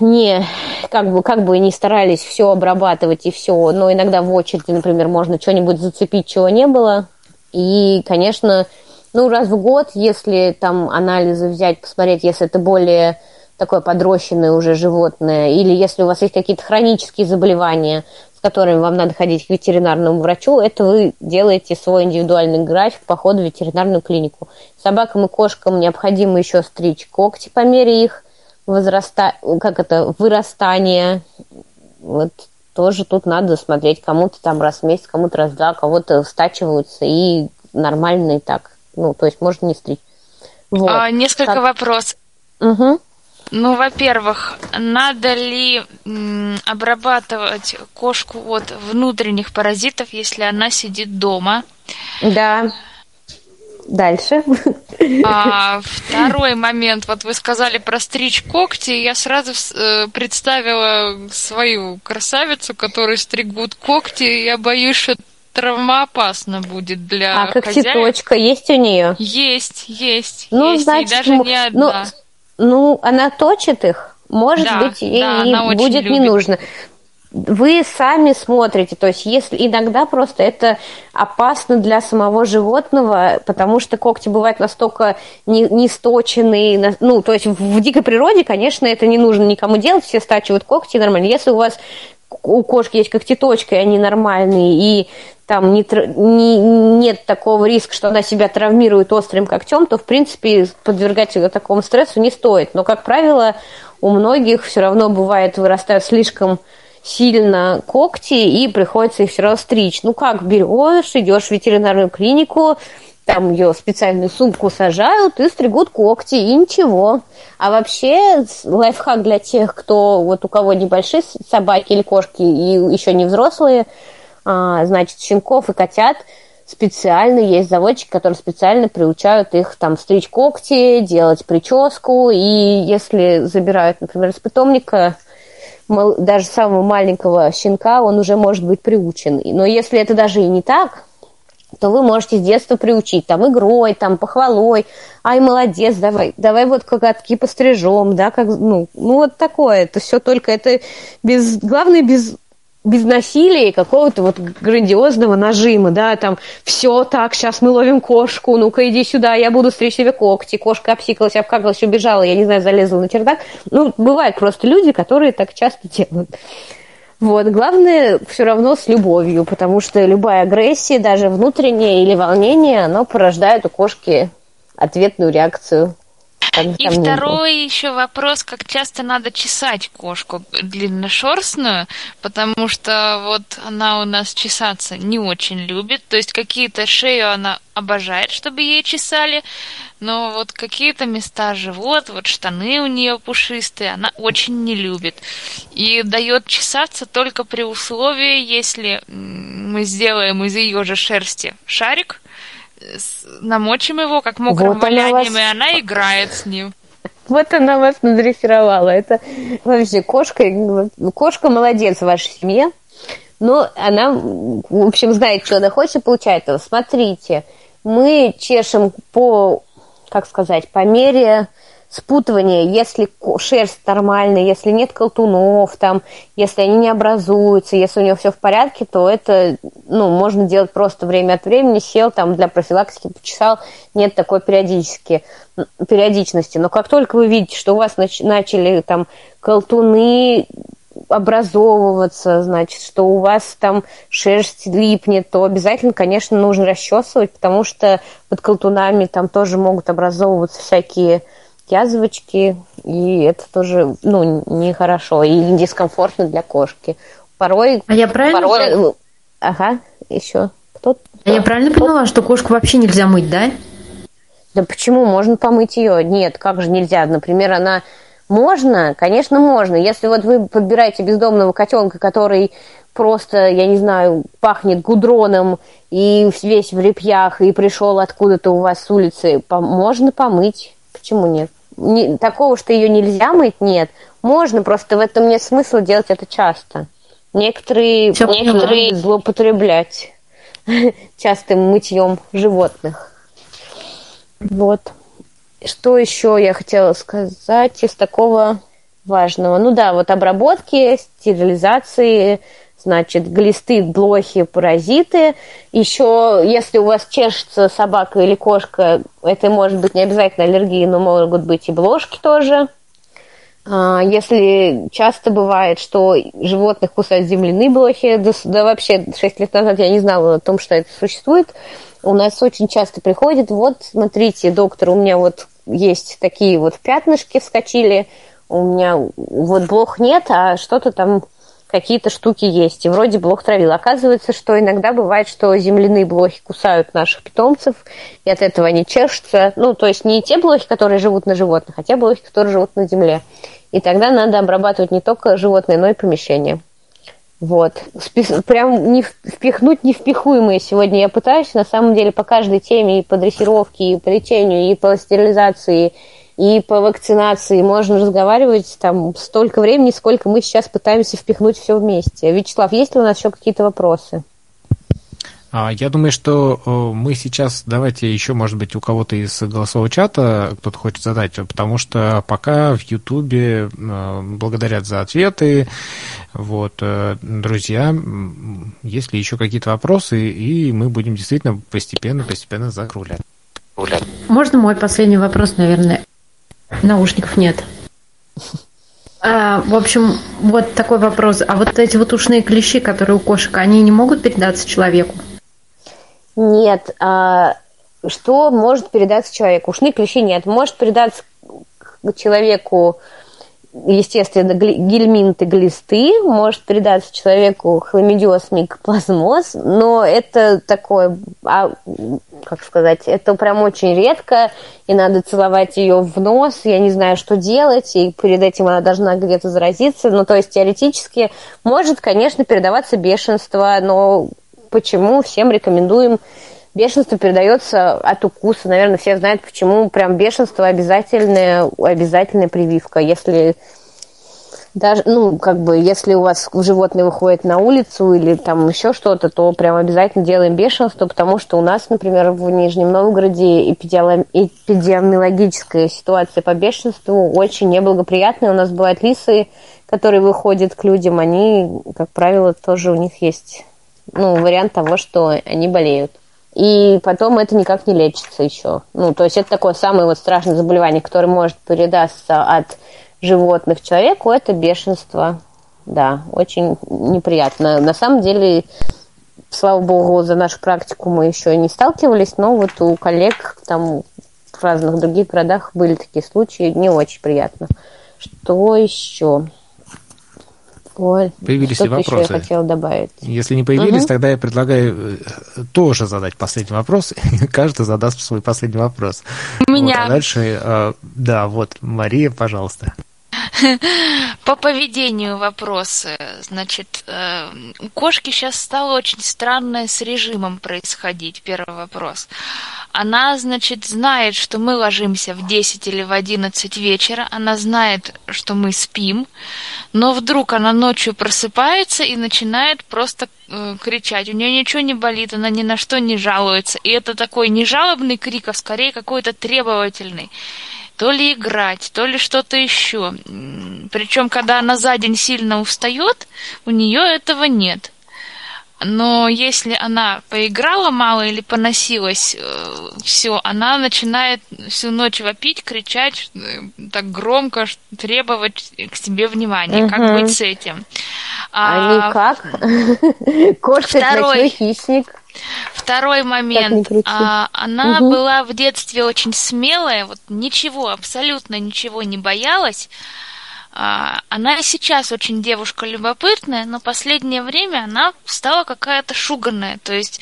E: не как бы как бы не старались все обрабатывать и все, но иногда в очереди, например, можно что-нибудь зацепить, чего не было, и, конечно, ну, раз в год, если там анализы взять, посмотреть, если это более такое подрощенное уже животное, или если у вас есть какие-то хронические заболевания, с которыми вам надо ходить к ветеринарному врачу, это вы делаете свой индивидуальный график похода в ветеринарную клинику. Собакам и кошкам необходимо еще стричь когти по мере их возраста... как это, вырастания. Вот тоже тут надо смотреть, кому-то там раз в месяц, кому-то раз в два, кого-то стачиваются и нормально и так. Ну, то есть можно не стричь.
I: Вот. А, несколько так. вопросов.
E: Угу.
I: Ну, во-первых, надо ли обрабатывать кошку от внутренних паразитов, если она сидит дома?
E: Да. Дальше.
I: А, второй момент. Вот вы сказали про стричь когти. Я сразу э, представила свою красавицу, которой стригут когти. Я боюсь, что травмоопасно будет для
E: А когтеточка есть у нее?
I: Есть, есть.
E: Ну,
I: есть,
E: значит,
I: и даже не одна.
E: Ну, ну, она точит их. Может
I: да,
E: быть, ей
I: да,
E: будет
I: любит.
E: не нужно вы сами смотрите, то есть если иногда просто это опасно для самого животного, потому что когти бывают настолько не, не сточенные, ну, то есть в дикой природе, конечно, это не нужно никому делать, все стачивают когти нормально. Если у вас у кошки есть когтеточка, и они нормальные, и там не, не, нет такого риска, что она себя травмирует острым когтем, то, в принципе, подвергать ее такому стрессу не стоит. Но, как правило, у многих все равно бывает вырастают слишком сильно когти, и приходится их все равно стричь. Ну как, берешь, идешь в ветеринарную клинику, там ее специальную сумку сажают и стригут когти, и ничего. А вообще лайфхак для тех, кто вот у кого небольшие собаки или кошки и еще не взрослые, а, значит, щенков и котят специально есть заводчики, которые специально приучают их там стричь когти, делать прическу, и если забирают, например, из питомника даже самого маленького щенка он уже может быть приучен. Но если это даже и не так, то вы можете с детства приучить, там, игрой, там, похвалой, ай, молодец, давай, давай вот коготки пострижем, да, как, ну, ну, вот такое, это все только, это без, главное, без без насилия какого-то вот грандиозного нажима, да, там, все так, сейчас мы ловим кошку, ну-ка иди сюда, я буду стричь себе когти, кошка обсикалась, обкакалась, убежала, я не знаю, залезла на чердак. Ну, бывают просто люди, которые так часто делают. Вот, главное все равно с любовью, потому что любая агрессия, даже внутренняя или волнение, оно порождает у кошки ответную реакцию.
I: И второй еще вопрос, как часто надо чесать кошку длинношерстную, потому что вот она у нас чесаться не очень любит, то есть какие-то шею она обожает, чтобы ей чесали, но вот какие-то места живот, вот штаны у нее пушистые, она очень не любит. И дает чесаться только при условии, если мы сделаем из ее же шерсти шарик, намочим его как мокрым вот валянием, вас... и она играет с ним.
E: Вот она вас надрессировала. Это вообще кошка, кошка молодец в вашей семье. Но она, в общем, знает, что она хочет, получает этого. Смотрите, мы чешем по, как сказать, по мере спутывание, если шерсть нормальная, если нет колтунов, там, если они не образуются, если у него все в порядке, то это ну, можно делать просто время от времени, сел там для профилактики, почесал, нет такой периодически, периодичности. Но как только вы видите, что у вас нач- начали там колтуны образовываться, значит, что у вас там шерсть липнет, то обязательно, конечно, нужно расчесывать, потому что под колтунами там тоже могут образовываться всякие язвочки, и это тоже, ну, нехорошо и дискомфортно для кошки. Порой...
B: А я правильно...
E: Порой... Ага, еще. Кто?
B: А я правильно Кто? поняла, что кошку вообще нельзя мыть, да?
E: Да почему? Можно помыть ее. Нет, как же нельзя? Например, она... Можно, конечно, можно. Если вот вы подбираете бездомного котенка, который просто, я не знаю, пахнет гудроном и весь в репьях, и пришел откуда-то у вас с улицы, можно помыть. Почему нет? не, такого, что ее нельзя мыть, нет. Можно, просто в этом нет смысла делать это часто. Некоторые, Все некоторые злоупотреблять частым мытьем животных. Вот. Что еще я хотела сказать из такого важного? Ну да, вот обработки, стерилизации, значит, глисты, блохи, паразиты. Еще, если у вас чешется собака или кошка, это может быть не обязательно аллергии, но могут быть и бложки тоже. А, если часто бывает, что животных кусают земляные блохи, да, да вообще 6 лет назад я не знала о том, что это существует, у нас очень часто приходит, вот, смотрите, доктор, у меня вот есть такие вот пятнышки вскочили, у меня вот блох нет, а что-то там какие-то штуки есть. И вроде блох травил. Оказывается, что иногда бывает, что земляные блохи кусают наших питомцев, и от этого они чешутся. Ну, то есть не те блохи, которые живут на животных, а те блохи, которые живут на земле. И тогда надо обрабатывать не только животные, но и помещения. Вот. Прям не впихнуть невпихуемые сегодня я пытаюсь. На самом деле по каждой теме и по дрессировке, и по лечению, и по стерилизации, и по вакцинации можно разговаривать там столько времени, сколько мы сейчас пытаемся впихнуть все вместе. Вячеслав, есть ли у нас еще какие-то вопросы?
G: А, я думаю, что мы сейчас, давайте еще, может быть, у кого-то из голосового чата кто-то хочет задать, потому что пока в Ютубе благодарят за ответы. Вот, э, друзья, есть ли еще какие-то вопросы, и мы будем действительно постепенно-постепенно закруглять.
B: Можно мой последний вопрос, наверное? Наушников нет. А, в общем, вот такой вопрос. А вот эти вот ушные клещи, которые у кошек, они не могут передаться человеку?
E: Нет. А, что может передаться человеку? Ушные клещи нет. Может передаться человеку естественно, гельминты, глисты, может передаться человеку хламидиоз микоплазмоз, но это такое, а, как сказать, это прям очень редко, и надо целовать ее в нос, я не знаю, что делать, и перед этим она должна где-то заразиться, ну, то есть теоретически может, конечно, передаваться бешенство, но почему всем рекомендуем Бешенство передается от укуса. Наверное, все знают, почему прям бешенство обязательная, обязательная прививка. Если даже, ну, как бы, если у вас животное выходит на улицу или там еще что-то, то прям обязательно делаем бешенство, потому что у нас, например, в Нижнем Новгороде эпидемиологическая ситуация по бешенству очень неблагоприятная. У нас бывают лисы, которые выходят к людям, они, как правило, тоже у них есть ну, вариант того, что они болеют и потом это никак не лечится еще. Ну, то есть это такое самое вот страшное заболевание, которое может передаться от животных человеку, это бешенство. Да, очень неприятно. На самом деле, слава богу, за нашу практику мы еще не сталкивались, но вот у коллег там в разных других городах были такие случаи, не очень приятно. Что еще?
G: Ой, появились ли вопросы?
E: я хотела добавить.
G: Если не появились, угу. тогда я предлагаю э, тоже задать последний вопрос. Каждый задаст свой последний вопрос.
I: У меня.
G: Вот, а дальше, э, да, вот, Мария, пожалуйста.
I: По поведению вопросы. Значит, э, у кошки сейчас стало очень странное с режимом происходить. Первый вопрос. Она, значит, знает, что мы ложимся в 10 или в 11 вечера. Она знает, что мы спим. Но вдруг она ночью просыпается и начинает просто э, кричать. У нее ничего не болит, она ни на что не жалуется. И это такой не жалобный крик, а скорее какой-то требовательный. То ли играть, то ли что-то еще. Причем, когда она за день сильно устает, у нее этого нет. Но если она поиграла мало или поносилась, э, все, она начинает всю ночь вопить, кричать э, так громко, требовать к себе внимания. Угу. Как быть с этим?
E: А, а никак. Кошка второй, хищник.
I: Второй момент. А, она угу. была в детстве очень смелая, вот ничего, абсолютно ничего не боялась. А, она сейчас очень девушка любопытная, но последнее время она стала какая-то шуганная. То есть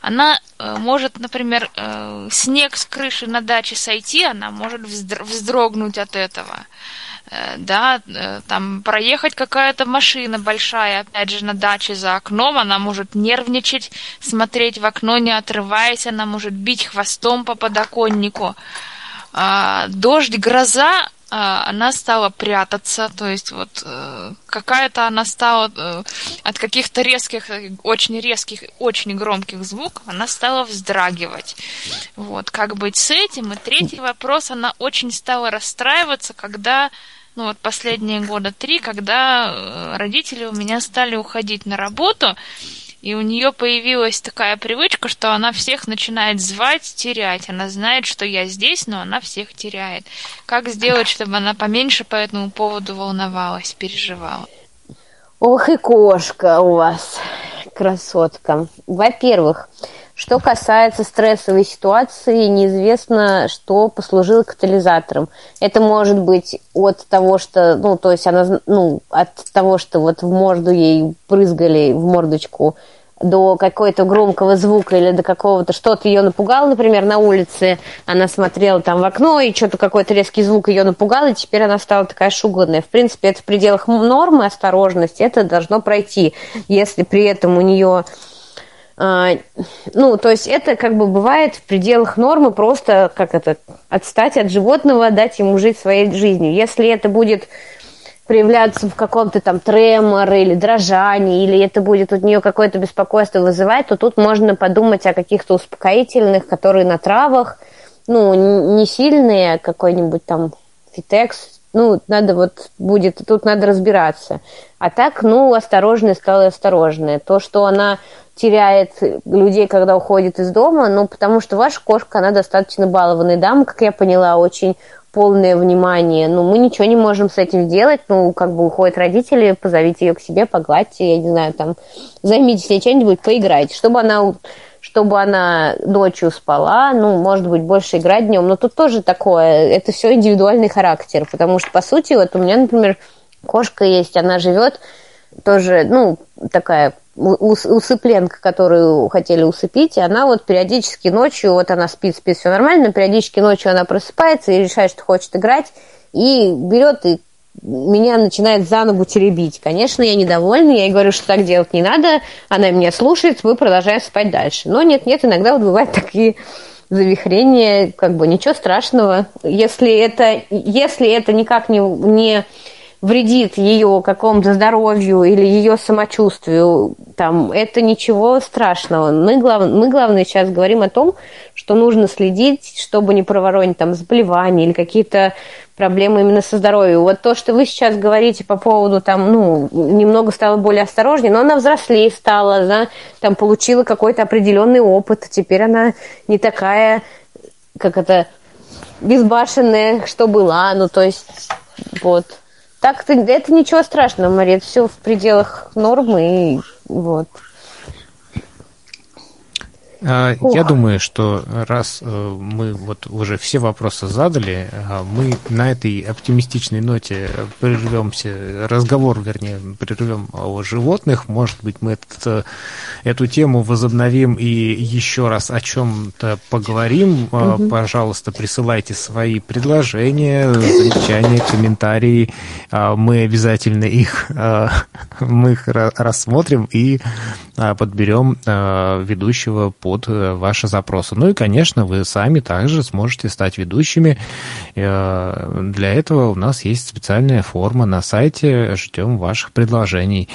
I: она э, может, например, э, снег с крыши на даче сойти, она может вздрогнуть от этого. Э, да, там проехать какая-то машина большая, опять же, на даче за окном, она может нервничать, смотреть в окно, не отрываясь, она может бить хвостом по подоконнику. А, дождь, гроза, а, она стала прятаться, то есть вот э, какая-то она стала э, от каких-то резких, очень резких, очень громких звуков, она стала вздрагивать. Вот, как быть с этим? И третий вопрос, она очень стала расстраиваться, когда ну вот последние года три, когда э, родители у меня стали уходить на работу, и у нее появилась такая привычка, что она всех начинает звать, терять. Она знает, что я здесь, но она всех теряет. Как сделать, чтобы она поменьше по этому поводу волновалась, переживала?
E: Ох и кошка у вас, красотка. Во-первых, что касается стрессовой ситуации, неизвестно, что послужило катализатором. Это может быть от того, что, ну, то есть она, ну, от того, что вот в морду ей прызгали, в мордочку, до какого-то громкого звука или до какого-то что-то ее напугало, например, на улице, она смотрела там в окно, и что-то какой-то резкий звук ее напугал, и теперь она стала такая шуганная. В принципе, это в пределах нормы осторожности, это должно пройти. Если при этом у нее ну, то есть это как бы бывает в пределах нормы просто, как это, отстать от животного, дать ему жить своей жизнью. Если это будет проявляться в каком-то там тремор или дрожании, или это будет у нее какое-то беспокойство вызывать, то тут можно подумать о каких-то успокоительных, которые на травах, ну, не сильные, какой-нибудь там фитекс, ну, надо вот будет, тут надо разбираться. А так, ну, осторожная стала осторожная. То, что она теряет людей, когда уходит из дома, ну, потому что ваша кошка, она достаточно балованная дама, как я поняла, очень полное внимание. Ну, мы ничего не можем с этим сделать. Ну, как бы уходят родители, позовите ее к себе, погладьте, я не знаю, там, займитесь ей чем-нибудь, поиграйте, чтобы она чтобы она ночью спала, ну, может быть, больше играть днем, но тут тоже такое, это все индивидуальный характер, потому что, по сути, вот у меня, например, кошка есть, она живет тоже, ну, такая усыпленка, которую хотели усыпить, и она вот периодически ночью, вот она спит, спит, все нормально, но периодически ночью она просыпается и решает, что хочет играть, и берет и меня начинает за ногу теребить. Конечно, я недовольна, я ей говорю, что так делать не надо, она меня слушает, мы продолжаем спать дальше. Но нет-нет, иногда вот бывают такие завихрения, как бы ничего страшного. Если это, если это никак не, не вредит ее какому-то здоровью или ее самочувствию, там, это ничего страшного. Мы, глав... мы, главное, сейчас говорим о том, что нужно следить, чтобы не проворонить там заболевания или какие-то проблемы именно со здоровьем. Вот то, что вы сейчас говорите по поводу, там, ну, немного стала более осторожнее, но она взрослее стала, да, там, получила какой-то определенный опыт, теперь она не такая, как это, безбашенная, что была, ну, то есть, вот. Так это ничего страшного, Мария, это все в пределах нормы и вот.
G: А, я думаю, что раз э, мы вот уже все вопросы задали, а, мы на этой оптимистичной ноте прервемся, разговор, вернее, прервем о животных. Может быть, мы этот, э, эту тему возобновим и еще раз о чем-то поговорим. Угу. Пожалуйста, присылайте свои предложения, замечания, комментарии. Мы обязательно их, мы их рассмотрим и подберем ведущего по под ваши запросы. Ну и, конечно, вы сами также сможете стать ведущими. Для этого у нас есть специальная форма на сайте. Ждем ваших предложений.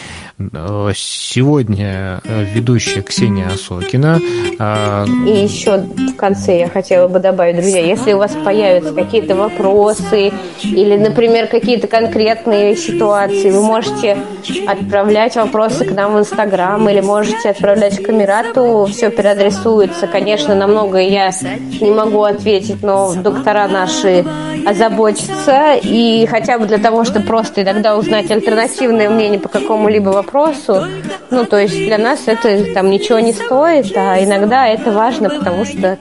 G: Сегодня ведущая Ксения Осокина.
E: И еще в конце я хотела бы добавить, друзья, если у вас появятся какие-то вопросы или, например, какие-то конкретные ситуации, вы можете отправлять вопросы к нам в Инстаграм или можете отправлять к Камерату. Все переадресуется. Конечно, на многое я не могу ответить, но доктора наши озаботятся. И хотя бы для того, чтобы просто иногда узнать альтернативное мнение по какому-либо вопросу, ну, то есть для нас это там ничего не стоит, а иногда это важно, потому что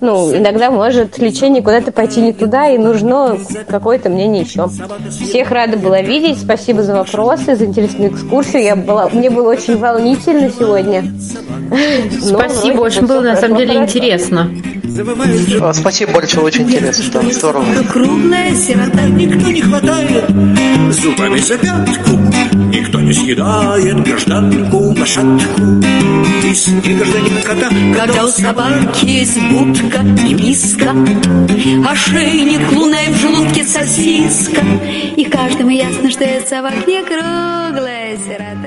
E: ну, иногда может лечение куда-то пойти не туда, и нужно какое-то мнение еще. Всех рада была видеть. Спасибо за вопросы, за интересную экскурсию. Я была, мне было очень волнительно сегодня.
B: Спасибо, очень было на самом деле интересно.
F: Спасибо большое, очень интересно, да, здорово.
C: Круглая сирота, никто не хватает зубами за пятку, никто не съедает гражданку лошадку. Из не гражданин кота, когда у собаки есть будка и миска, ошейник луной в желудке сосиска, и каждому ясно, что это собак не круглая сирота.